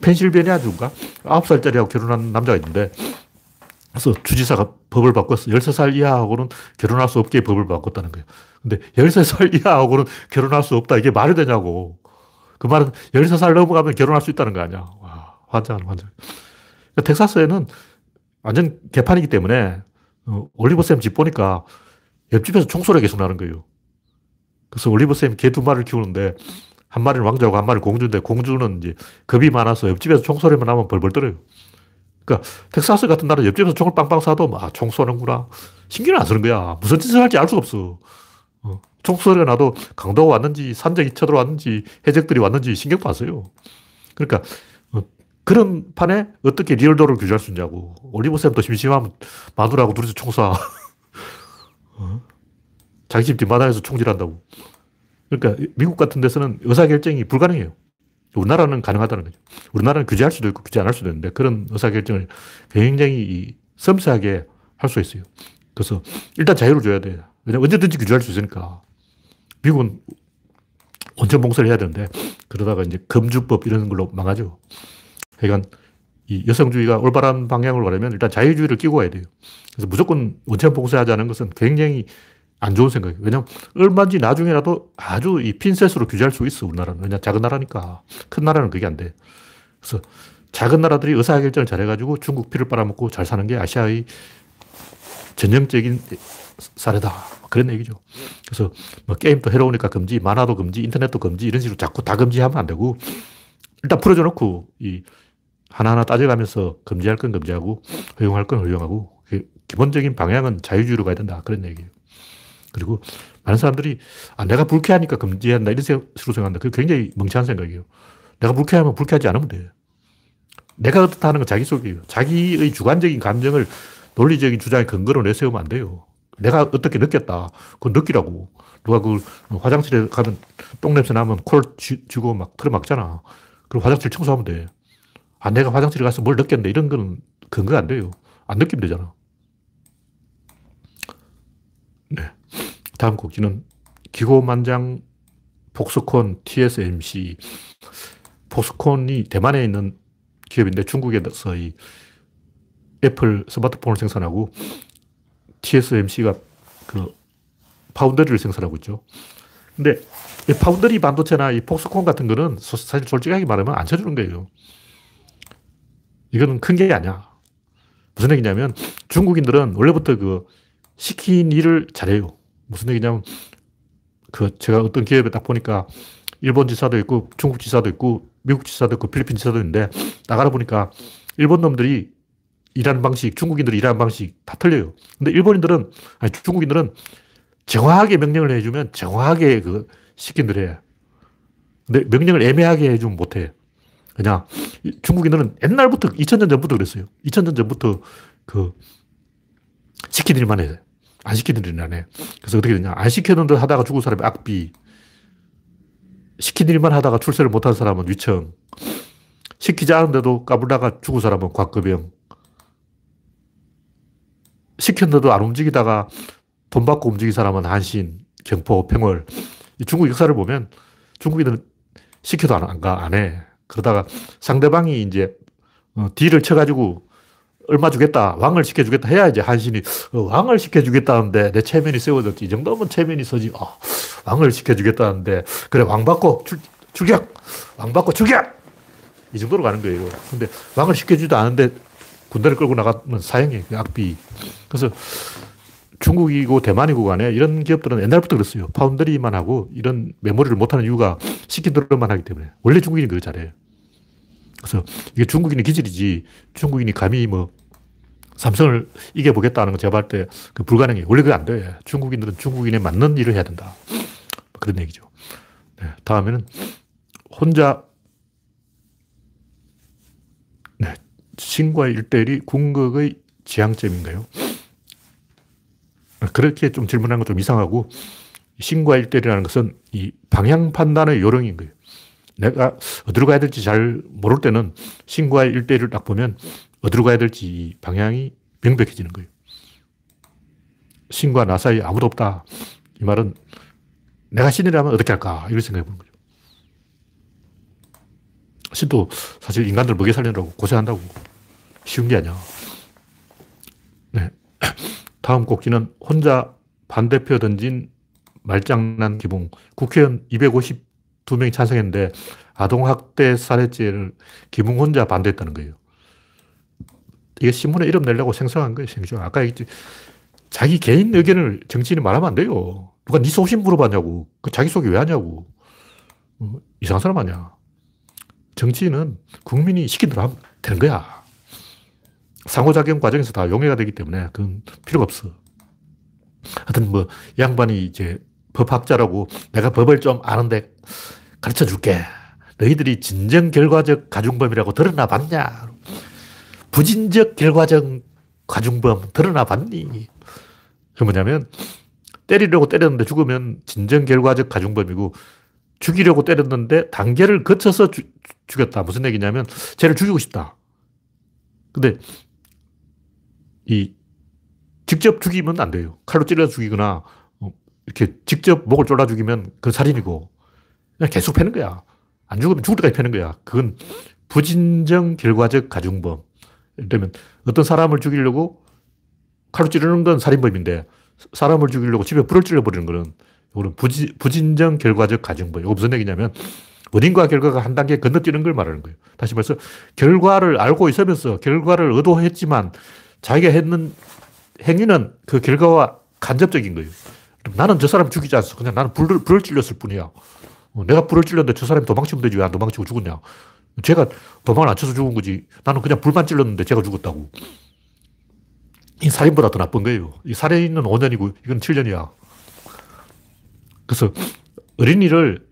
펜실베니아 주인가? 9살짜리하고 결혼한 남자가 있는데 그래서 주지사가 법을 바꿨어. 13살 이하하고는 결혼할 수 없게 법을 바꿨다는 거예요. 근데 13살 이하하고는 결혼할 수 없다. 이게 말이 되냐고. 그 말은 13살 넘어가면 결혼할 수 있다는 거 아니야. 와, 환장하는 환장. 그러니까 텍사스에는 완전 개판이기 때문에 어, 올리버쌤 집 보니까 옆집에서 총소리가 계속 나는 거예요. 그래서 올리버쌤 개 두 마리를 키우는데 한 마리는 왕자고 한 마리는 공주인데 공주는 이제 겁이 많아서 옆집에서 총소리만 나면 벌벌 떨어요. 그러니까 텍사스 같은 나라 옆집에서 총을 빵빵 쏴도 아, 총 쏘는구나. 신경을 안 쓰는 거야. 무슨 짓을 할지 알 수가 없어. 어. 총 소리가 나도 강도가 왔는지 산적이 쳐들어왔는지 해적들이 왔는지 신경도 안 써요. 그러니까 어, 그런 판에 어떻게 리얼도를 규제할 수 있냐고. 올리브쌤도 심심하면 마누라하고 둘이서 총 쏴. 어? 자기 집 뒷마당에서 총질한다고. 그러니까 미국 같은 데서는 의사결정이 불가능해요. 우리나라는 가능하다는 거죠. 우리나라는 규제할 수도 있고 규제 안 할 수도 있는데 그런 의사결정을 굉장히 섬세하게 할 수 있어요. 그래서 일단 자유를 줘야 돼요. 왜냐면 언제든지 규제할 수 있으니까. 미국은 원천 봉쇄를 해야 되는데 그러다가 이제 금주법 이런 걸로 망하죠. 그러니까 이 여성주의가 올바른 방향으로 가려면 일단 자유주의를 끼고 가야 돼요. 그래서 무조건 원천 봉쇄하자는 것은 굉장히 안 좋은 생각이에요. 왜냐면 얼마인지 나중에라도 아주 이 핀셋으로 규제할 수 있어, 우리나라는. 왜냐 작은 나라니까. 큰 나라는 그게 안 돼. 그래서 작은 나라들이 의사결정을 잘해가지고 중국 피를 빨아먹고 잘 사는 게 아시아의 전형적인 사례다. 그런 얘기죠. 그래서 뭐 게임도 해로우니까 금지, 만화도 금지, 인터넷도 금지, 이런 식으로 자꾸 다 금지하면 안 되고 일단 풀어줘 놓고 이 하나하나 따져가면서 금지할 건 금지하고 허용할 건 허용하고 기본적인 방향은 자유주의로 가야 된다. 그런 얘기예요. 그리고 많은 사람들이 아, 내가 불쾌하니까 금지한다 이런 식으로 생각한다. 그게 굉장히 멍청한 생각이에요. 내가 불쾌하면 불쾌하지 않으면 돼. 내가 어떻다 하는 건 자기 속이에요. 자기의 주관적인 감정을 논리적인 주장의 근거로 내세우면 안 돼요. 내가 어떻게 느꼈다. 그건 느끼라고. 누가 그 화장실에 가면 똥냄새 나면 콜 쥐고 막 틀어막잖아. 그럼 화장실 청소하면 돼. 아, 내가 화장실에 가서 뭘 느꼈는데 이런 거는 근거 안 돼요. 안 느끼면 되잖아. 네. 다음 곡기는 기고만장 폭스콘 TSMC. 폭스콘이 대만에 있는 기업인데 중국에서 이 애플 스마트폰을 생산하고 TSMC가 그 파운더리를 생산하고 있죠. 근데 이 파운더리 반도체나 이 폭스콘 같은 거는 사실 솔직하게 말하면 안 쳐주는 거예요. 이거는 큰 게 아니야. 무슨 얘기냐면 중국인들은 원래부터 그 시킨 일을 잘해요. 무슨 얘기냐면 그 제가 어떤 기업에 딱 보니까 일본 지사도 있고 중국 지사도 있고 미국 지사도 있고 필리핀 지사도 있는데 나가다 보니까 일본 놈들이 일하는 방식, 중국인들이 일하는 방식 다 틀려요. 근데 일본인들은, 아니, 중국인들은 정확하게 명령을 해주면 정확하게 그 시킨 대로 해. 근데 명령을 애매하게 해주면 못해. 그냥 중국인들은 옛날부터, 2000년 전부터 그랬어요. 2000년 전부터 그 시킨 일만 해. 안 시키는 안 해. 그래서 어떻게 되냐. 안 시키는 듯 하다가 죽은 사람이 악비. 시킨 일만 하다가 출세를 못한 사람은 위청. 시키지 않은데도 까불다가 죽은 사람은 곽급영. 시켰는데도 안 움직이다가 돈 받고 움직인 사람은 한신, 경포, 평월. 중국 역사를 보면 중국인들은 시켜도 안, 가, 안 해. 그러다가 상대방이 이제 어, 딜을 쳐가지고 얼마 주겠다, 왕을 시켜주겠다 해야 이제 한신이 어, 왕을 시켜주겠다는데 내 체면이 세워졌지. 이 정도면 체면이 서지. 어, 왕을 시켜주겠다는데 그래 왕 받고 출, 출격, 왕 받고 출격. 이 정도로 가는 거예요. 근데 왕을 시켜주지도 않은데 군대를 끌고 나가면 사형이에요. 악비. 그래서 중국이고 대만이고 간에 이런 기업들은 옛날부터 그랬어요. 파운드리만 하고 이런 메모리를 못하는 이유가 시킨 대로만 하기 때문에. 원래 중국인이 그걸 잘해요. 그래서 이게 중국인의 기질이지 중국인이 감히 뭐 삼성을 이겨보겠다는 거 제가 볼때그 불가능해요. 원래 그게 안 돼. 중국인들은 중국인에 맞는 일을 해야 된다. 그런 얘기죠. 네, 다음에는 혼자 네, 신과의 일대일이 궁극의 지향점인가요? 그렇게 좀 질문한 건 좀 이상하고 신과 일대일이라는 것은 이 방향 판단의 요령인 거예요. 내가 어디로 가야 될지 잘 모를 때는 신과의 일대일을 딱 보면 어디로 가야 될지 방향이 명백해지는 거예요. 신과 나 사이에 아무도 없다. 이 말은 내가 신이라면 어떻게 할까? 이런 생각해 보는 거죠. 신도 사실 인간들 먹여 살리느라고 고생한다고. 쉬운 게 아니야. 네. 다음 꼭지는 혼자 반대표 던진 말장난 기봉. 국회의원 252명이 찬성했는데 아동학대 살해죄를 기봉 혼자 반대했다는 거예요. 이게 신문에 이름 내려고 생성한 거예요. 생성. 아까 얘기했지. 자기 개인 의견을 정치인이 말하면 안 돼요. 누가 네 소신 물어봤냐고. 그 자기 속이 왜 하냐고. 어, 이상한 사람 아니야. 정치인은 국민이 시킨 대로 하면 되는 거야. 상호작용 과정에서 다 용해가 되기 때문에 그건 필요가 없어. 하여튼 뭐, 양반이 이제 법학자라고 내가 법을 좀 아는데 가르쳐 줄게. 너희들이 진정 결과적 가중범이라고 드러나 봤냐? 부진적 결과적 가중범 드러나 봤니? 그 뭐냐면, 때리려고 때렸는데 죽으면 진정 결과적 가중범이고, 죽이려고 때렸는데 단계를 거쳐서 주, 죽였다. 무슨 얘기냐면, 쟤를 죽이고 싶다. 근데 이 직접 죽이면 안 돼요. 칼로 찔러 죽이거나 어, 이렇게 직접 목을 졸라 죽이면 그 살인이고 그냥 계속 패는 거야. 안 죽으면 죽을 때까지 패는 거야. 그건 부진정 결과적 가중범. 들면 어떤 사람을 죽이려고 칼로 찌르는 건 살인범인데 사람을 죽이려고 집에 불을 찔러버리는 거는 이거는 부지, 부진정 결과적 가중범. 이거 무슨 얘기냐면 원인과 결과가 한 단계 건너뛰는 걸 말하는 거예요. 다시 말해서 결과를 알고 있으면서 결과를 의도했지만 자기가 했는 행위는 그 결과와 간접적인 거예요. 나는 저 사람 죽이지 않았어. 그냥 나는 불을, 불을 찔렸을 뿐이야. 어, 내가 불을 찔렀는데 저 사람이 도망치면 되지 왜 안 도망치고 죽었냐. 제가 도망을 안 쳐서 죽은 거지. 나는 그냥 불만 찔렀는데 제가 죽었다고. 이 살인보다 더 나쁜 거예요. 이 살인은 5년이고 이건 7년이야. 그래서 어린이를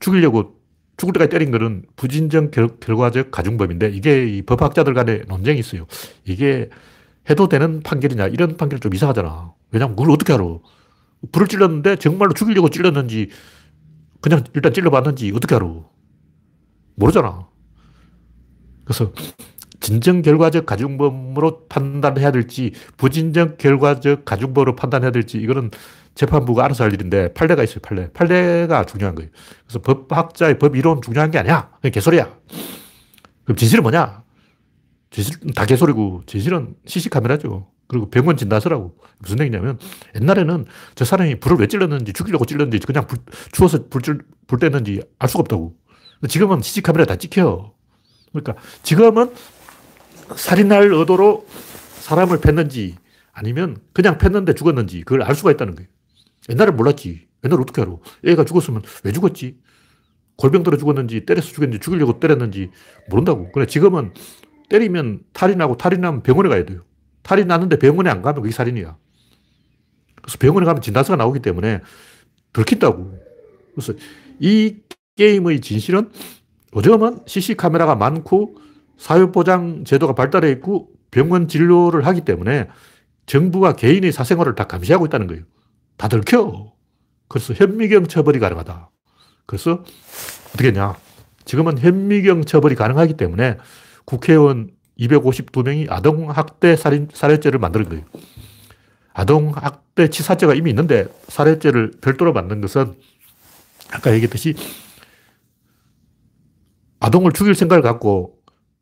죽이려고 죽을 때까지 때린 거는 부진정 결, 과적 가중범인데 이게 이 법학자들 간에 논쟁이 있어요. 이게 해도 되는 판결이냐 이런 판결 좀 이상하잖아. 왜냐면 그걸 어떻게 알아? 불을 찔렀는데 정말로 죽이려고 찔렀는지 그냥 일단 찔러봤는지 어떻게 알아? 모르잖아. 그래서 진정 결과적 가중범으로 판단해야 될지 부진정 결과적 가중범으로 판단해야 될지 이거는 재판부가 알아서 할 일인데 판례가 있어요. 판례. 판례가 중요한 거예요. 그래서 법학자의 법 이론 중요한 게 아니야. 그냥 개소리야. 그럼 진실은 뭐냐? 진실은 다 개소리고 진실은 CC카메라죠. 그리고 병원 진단서라고. 무슨 얘기냐면 옛날에는 저 사람이 불을 왜 찔렀는지 죽이려고 찔렀는지 그냥 불, 추워서 불, 불 뗐는지 알 수가 없다고. 지금은 CC카메라 다 찍혀. 그러니까 지금은 살인할 의도로 사람을 팼는지 아니면 그냥 팼는데 죽었는지 그걸 알 수가 있다는 거예요. 옛날에 몰랐지. 옛날에 어떻게 알아? 애가 죽었으면 왜 죽었지? 골병 들어 죽었는지 때려서 죽였는지 죽이려고 때렸는지 모른다고. 그래 지금은 때리면 탈이 나고 탈이 나면 병원에 가야 돼요. 탈이 났는데 병원에 안 가면 그게 살인이야. 그래서 병원에 가면 진단서가 나오기 때문에 들킨다고. 그래서 이 게임의 진실은 요즘은 CC카메라가 많고 사회보장 제도가 발달해 있고 병원 진료를 하기 때문에 정부가 개인의 사생활을 다 감시하고 있다는 거예요. 다 들켜. 그래서 현미경 처벌이 가능하다. 그래서 어떻게 했냐. 지금은 현미경 처벌이 가능하기 때문에 국회의원 252명이 아동학대 살인, 살해죄를 만드는 거예요. 아동학대 치사죄가 이미 있는데 살해죄를 별도로 만든 것은 아까 얘기했듯이 아동을 죽일 생각을 갖고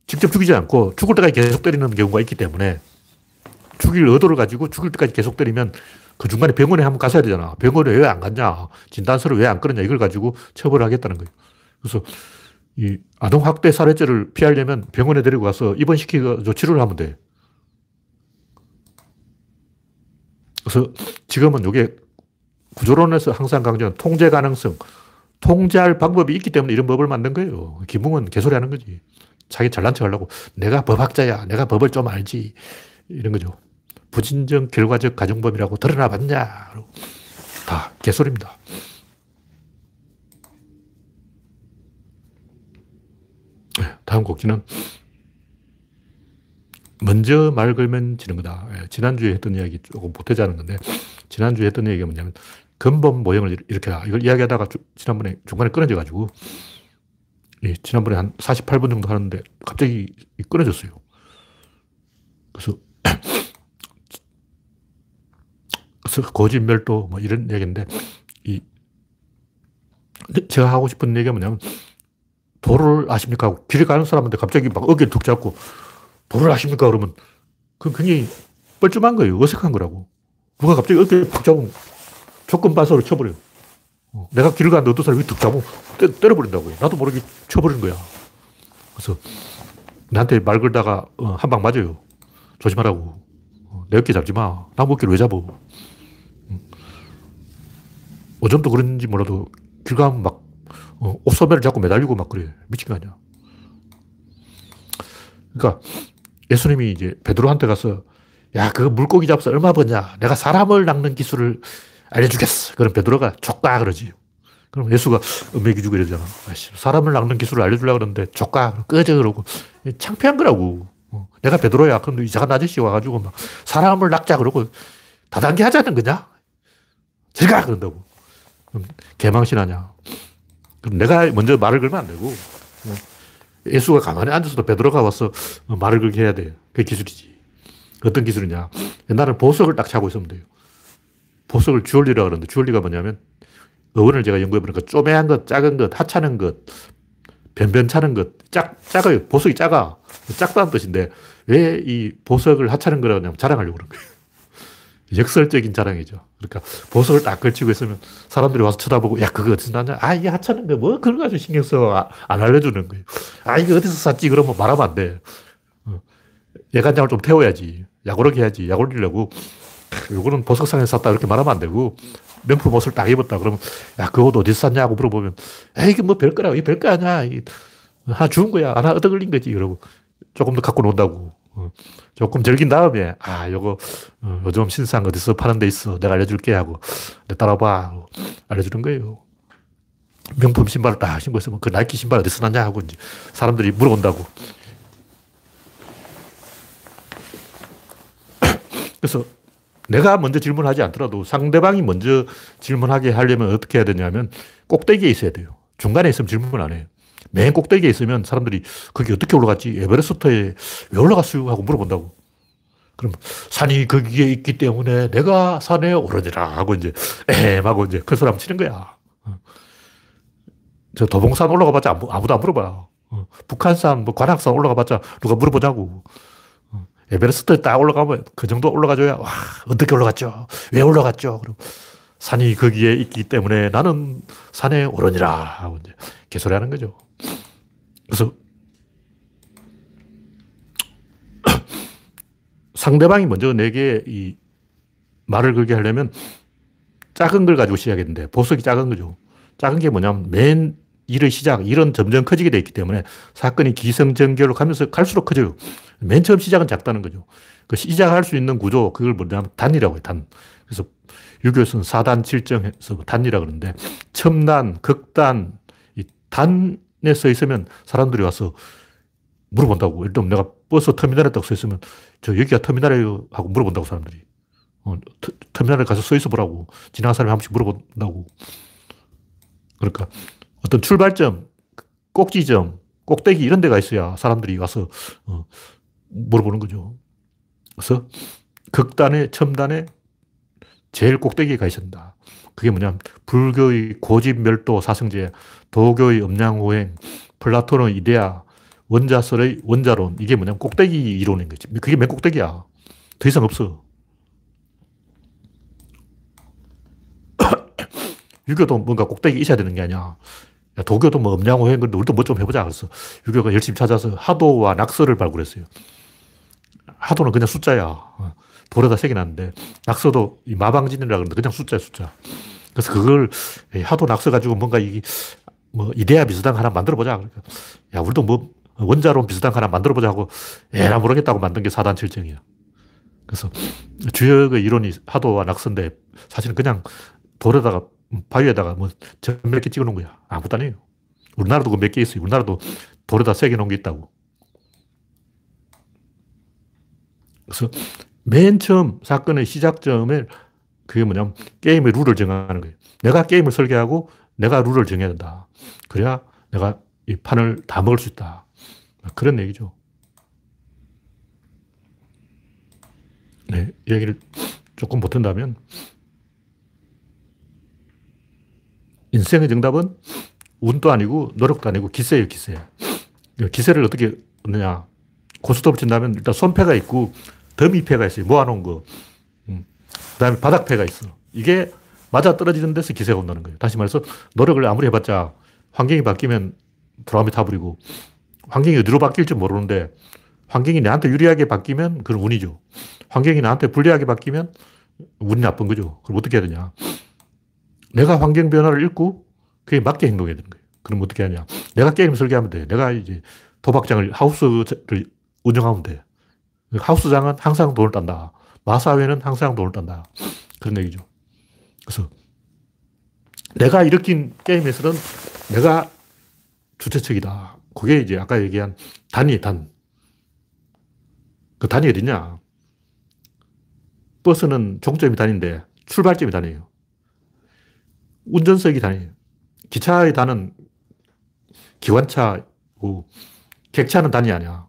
직접 죽이지 않고 죽을 때까지 계속 때리는 경우가 있기 때문에 죽일 의도를 가지고 죽일 때까지 계속 때리면 그 중간에 병원에 한번 가셔야 되잖아. 병원에 왜 안 갔냐? 진단서를 왜 안 끊었냐? 이걸 가지고 처벌을 하겠다는 거예요. 그래서 이 아동 학대 살해죄를 피하려면 병원에 데리고 가서 입원시키고 치료를 하면 돼. 그래서 지금은 이게 구조론에서 항상 강조하는 통제 가능성, 통제할 방법이 있기 때문에 이런 법을 만든 거예요. 김웅은 개소리 하는 거지. 자기 잘난 척 하려고 내가 법학자야. 내가 법을 좀 알지. 이런 거죠. 부진정 결과적 가정법이라고 드러나 봤냐. 다 개소리입니다. 네, 다음 곡지는 먼저 말 걸면 지는 거다. 예, 지난주에 했던 이야기 조금 보태자는 건데, 지난주에 했던 얘기가 뭐냐면, 근본 모형을 일으켜라. 이걸 이야기하다가 주, 지난번에 중간에 끊어져가지고, 예, 지난번에 한 48분 정도 하는데, 갑자기 끊어졌어요. 그래서 고진멸도 뭐 이런 얘기인데, 이, 제가 하고 싶은 얘기가 뭐냐면, 도를 아십니까? 길 가는 사람한테 갑자기 막 어깨를 툭 잡고, 도를 아십니까? 그러면, 그 굉장히 뻘쭘한 거예요. 어색한 거라고. 누가 갑자기 어깨를 푹 잡으면 조건 반사로 쳐버려요. 어, 내가 길을 가는데 어떤 사람이 툭 잡으면 때, 때려버린다고요. 나도 모르게 쳐버리는 거야. 그래서 나한테 말 걸다가 어, 한방 맞아요. 조심하라고. 어, 내 어깨 잡지 마. 남 어깨를 왜 잡어? 음. 오점도 그런지 몰라도 길 가면 막 어, 옷소매를 잡고 매달리고 막 그래. 미친 거 아니야. 그러니까 예수님이 이제 베드로한테 가서 야, 그 물고기 잡서 얼마 버냐? 내가 사람을 낚는 기술을 알려주겠어. 그럼 베드로가 족가 그러지. 그럼 예수가 음메기 주고 이러잖아. 사람을 낚는 기술을 알려주려고 그러는데 족가 꺼져 그러고 창피한 거라고. 어, 내가 베드로야. 그럼 이상한 아저씨 와가지고 막 사람을 낚자 그러고 다단계 하자는 거냐? 제가 그런다고. 개망신하냐. 그럼 내가 먼저 말을 걸면 안 되고 어, 예수가 가만히 앉아서도 베드로가 와서 말을 걸게 해야 돼. 그게 기술이지. 어떤 기술이냐. 옛날에 보석을 딱 차고 있으면 돼요. 보석을 주얼리라고 그러는데 주얼리가 뭐냐면 어원을 제가 연구해보니까 쪼매한 것, 작은 것, 하찮은 것, 변변 차는 것, 작, 작아요. 보석이 작아. 작다는 뜻인데 왜 이 보석을 하찮은 거라고 하냐면 자랑하려고 그런 거예요. 역설적인 자랑이죠. 그러니까 보석을 딱 걸치고 있으면 사람들이 와서 쳐다보고 야 그거 어디서 났냐? 아 이게 하찮은 거뭐 그런 거 가지고 신경 써. 아, 안 알려주는 거예요. 아 이거 어디서 샀지? 그러면 말하면 안 돼. 어. 예간장을 좀 태워야지. 약오르게 해야지. 약 올리려고. 요거는 보석상에서 샀다 이렇게 말하면 안 되고 명품 옷을 딱 입었다 그러면 야 그 옷 어디서 샀냐고 물어보면 에이 이게 뭐 별거라고 이 별거 아니야 하나 주운 거야 하나 얻어 걸린 거지 이러고 조금 더 갖고 논다고 어. 조금 즐긴 다음에 아 요거 어, 요즘 신상 어디서 파는 데 있어 내가 알려줄게 하고 내 따라봐 알려주는 거예요 명품 신발을 딱 신고 있으면 그 나이키 신발 어디서 났냐 하고 이제 사람들이 물어본다고 그래서 내가 먼저 질문하지 않더라도 상대방이 먼저 질문하게 하려면 어떻게 해야 되냐면 꼭대기에 있어야 돼요. 중간에 있으면 질문 안 해요. 맨 꼭대기에 있으면 사람들이 거기 어떻게 올라갔지? 에베레스트에 왜 올라갔어요? 하고 물어본다고. 그럼 산이 거기에 있기 때문에 내가 산에 오르니라 하고 이제 에헴 하고 이제 그 사람 치는 거야. 어. 저 도봉산 올라가 봤자 아무 도 안 물어봐. 어. 북한산, 뭐 관악산 올라가 봤자 누가 물어보자고. 에베레스트 딱 올라가면 그 정도 올라가줘야, 와, 어떻게 올라갔죠? 왜 올라갔죠? 그럼 산이 거기에 있기 때문에 나는 산에 오르니라. 하고 이제 개소리 하는 거죠. 그래서 상대방이 먼저 내게 이 말을 걸게 하려면 작은 걸 가지고 시작했는데 보석이 작은 거죠. 작은 게 뭐냐면 맨 일의 시작, 일은 점점 커지게 돼 있기 때문에 사건이 기성전결로 가면서 갈수록 커져요. 맨 처음 시작은 작다는 거죠. 그 시작할 수 있는 구조, 그걸 뭐냐면 단이라고 해요, 단. 그래서 유교에서는 사단 칠정해서 단이라 그러는데 첨단, 극단, 이 단에 써 있으면 사람들이 와서 물어본다고. 일단 내가 버스 터미널에 딱써 있으면 저 여기가 터미널이에요 하고 물어본다고 사람들이. 어, 터미널에 가서 서 있어 보라고. 지나간 사람이 한 번씩 물어본다고. 그러니까 어떤 출발점, 꼭지점, 꼭대기 이런 데가 있어야 사람들이 가서 어, 물어보는 거죠. 그래서 극단의 첨단의 제일 꼭대기에 가 있습니다. 그게 뭐냐면 불교의 고집 멸도 사성제, 도교의 음양호행, 플라톤의 이데아, 원자설의 원자론 이게 뭐냐면 꼭대기 이론인 거지. 그게 맨 꼭대기야. 더 이상 없어. 유교도 뭔가 꼭대기 있어야 되는 게 아니야. 야, 도교도 뭐 음양호행 근데 우리도 뭐 좀 해보자. 그래서 유교가 열심히 찾아서 하도와 낙서를 발굴했어요. 하도는 그냥 숫자야. 어, 돌에다 새겨놨는데 낙서도 마방진이라 그러는데 그냥 숫자야 숫자. 그래서 그걸 하도 낙서 가지고 뭔가 이, 뭐 이데아 비슷한 거 하나 만들어 보자. 그러니까 야 우리도 뭐 원자론 비슷한 거 하나 만들어 보자 하고 에라 모르겠다고 만든 게 사단 칠정이야. 그래서 주역의 이론이 하도와 낙서인데 사실은 그냥 돌에다가 바위에다가 뭐점몇개 찍어 놓은 거야. 아무것도 아니에요. 우리나라도 그 몇 개 있어요. 우리나라도 돌에다 새겨 놓은 게 있다고. 그래서 맨 처음 사건의 시작점에 그게 뭐냐면 게임의 룰을 정하는 거예요. 내가 게임을 설계하고 내가 룰을 정해야 된다. 그래야 내가 이 판을 다 먹을 수 있다. 그런 얘기죠. 네, 얘기를 조금 못한다면 인생의 정답은 운도 아니고 노력도 아니고 기세예요, 기세. 기세를 어떻게 얻느냐. 고스톱을 친다면 일단 손패가 있고 더미패가 있어요. 모아놓은 거. 음. 그 다음에 바닥패가 있어. 이게 맞아 떨어지는 데서 기세가 온다는 거예요. 다시 말해서 노력을 아무리 해봤자 환경이 바뀌면 드라움이 타버리고 환경이 어디로 바뀔지 모르는데 환경이 나한테 유리하게 바뀌면 그건 운이죠. 환경이 나한테 불리하게 바뀌면 운이 나쁜 거죠. 그럼 어떻게 해야 되냐. 내가 환경 변화를 읽고 그에 맞게 행동해야 되는 거예요. 그럼 어떻게 하냐. 내가 게임 설계하면 돼. 내가 이제 도박장을, 하우스를 운영하면 돼. 하우스장은 항상 돈을 딴다. 마사회는 항상 돈을 딴다. 그런 얘기죠. 그래서 내가 일으킨 게임에서는 내가 주최 측이다. 그게 이제 아까 얘기한 단위, 단. 그 단위 어디냐? 버스는 종점이 단인데 출발점이 단이에요. 운전석이 단이에요. 기차의 단은 기관차고 객차는 단이 아니야.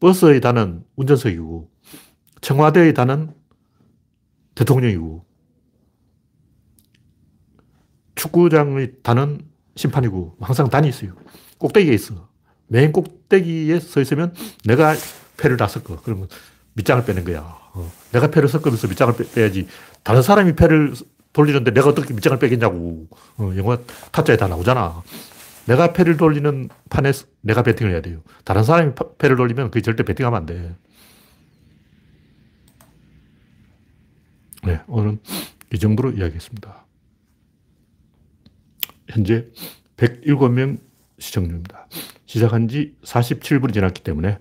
버스의 단은 운전석이고 청와대의 단은 대통령이고 축구장의 단은 심판이고 항상 단이 있어요. 꼭대기에 있어. 맨 꼭대기에 서 있으면 내가 패를 다 섞어. 그러면 밑장을 빼는 거야. 어. 내가 패를 섞으면서 밑장을 빼 야지. 다른 사람이 패를 돌리는데 내가 어떻게 밑장을 빼겠냐고. 어, 영화 타짜에 다 나오잖아. 내가 패를 돌리는 판에 내가 배팅을 해야 돼요. 다른 사람이 패를 돌리면 그게 절대 배팅하면 안 돼. 네, 오늘은 이 정도로 이야기했습니다. 현재 107명 시청 중입니다. 시작한 지 47분이 지났기 때문에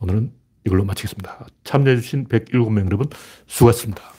오늘은 이걸로 마치겠습니다. 참여해주신 107명 여러분 수고하셨습니다.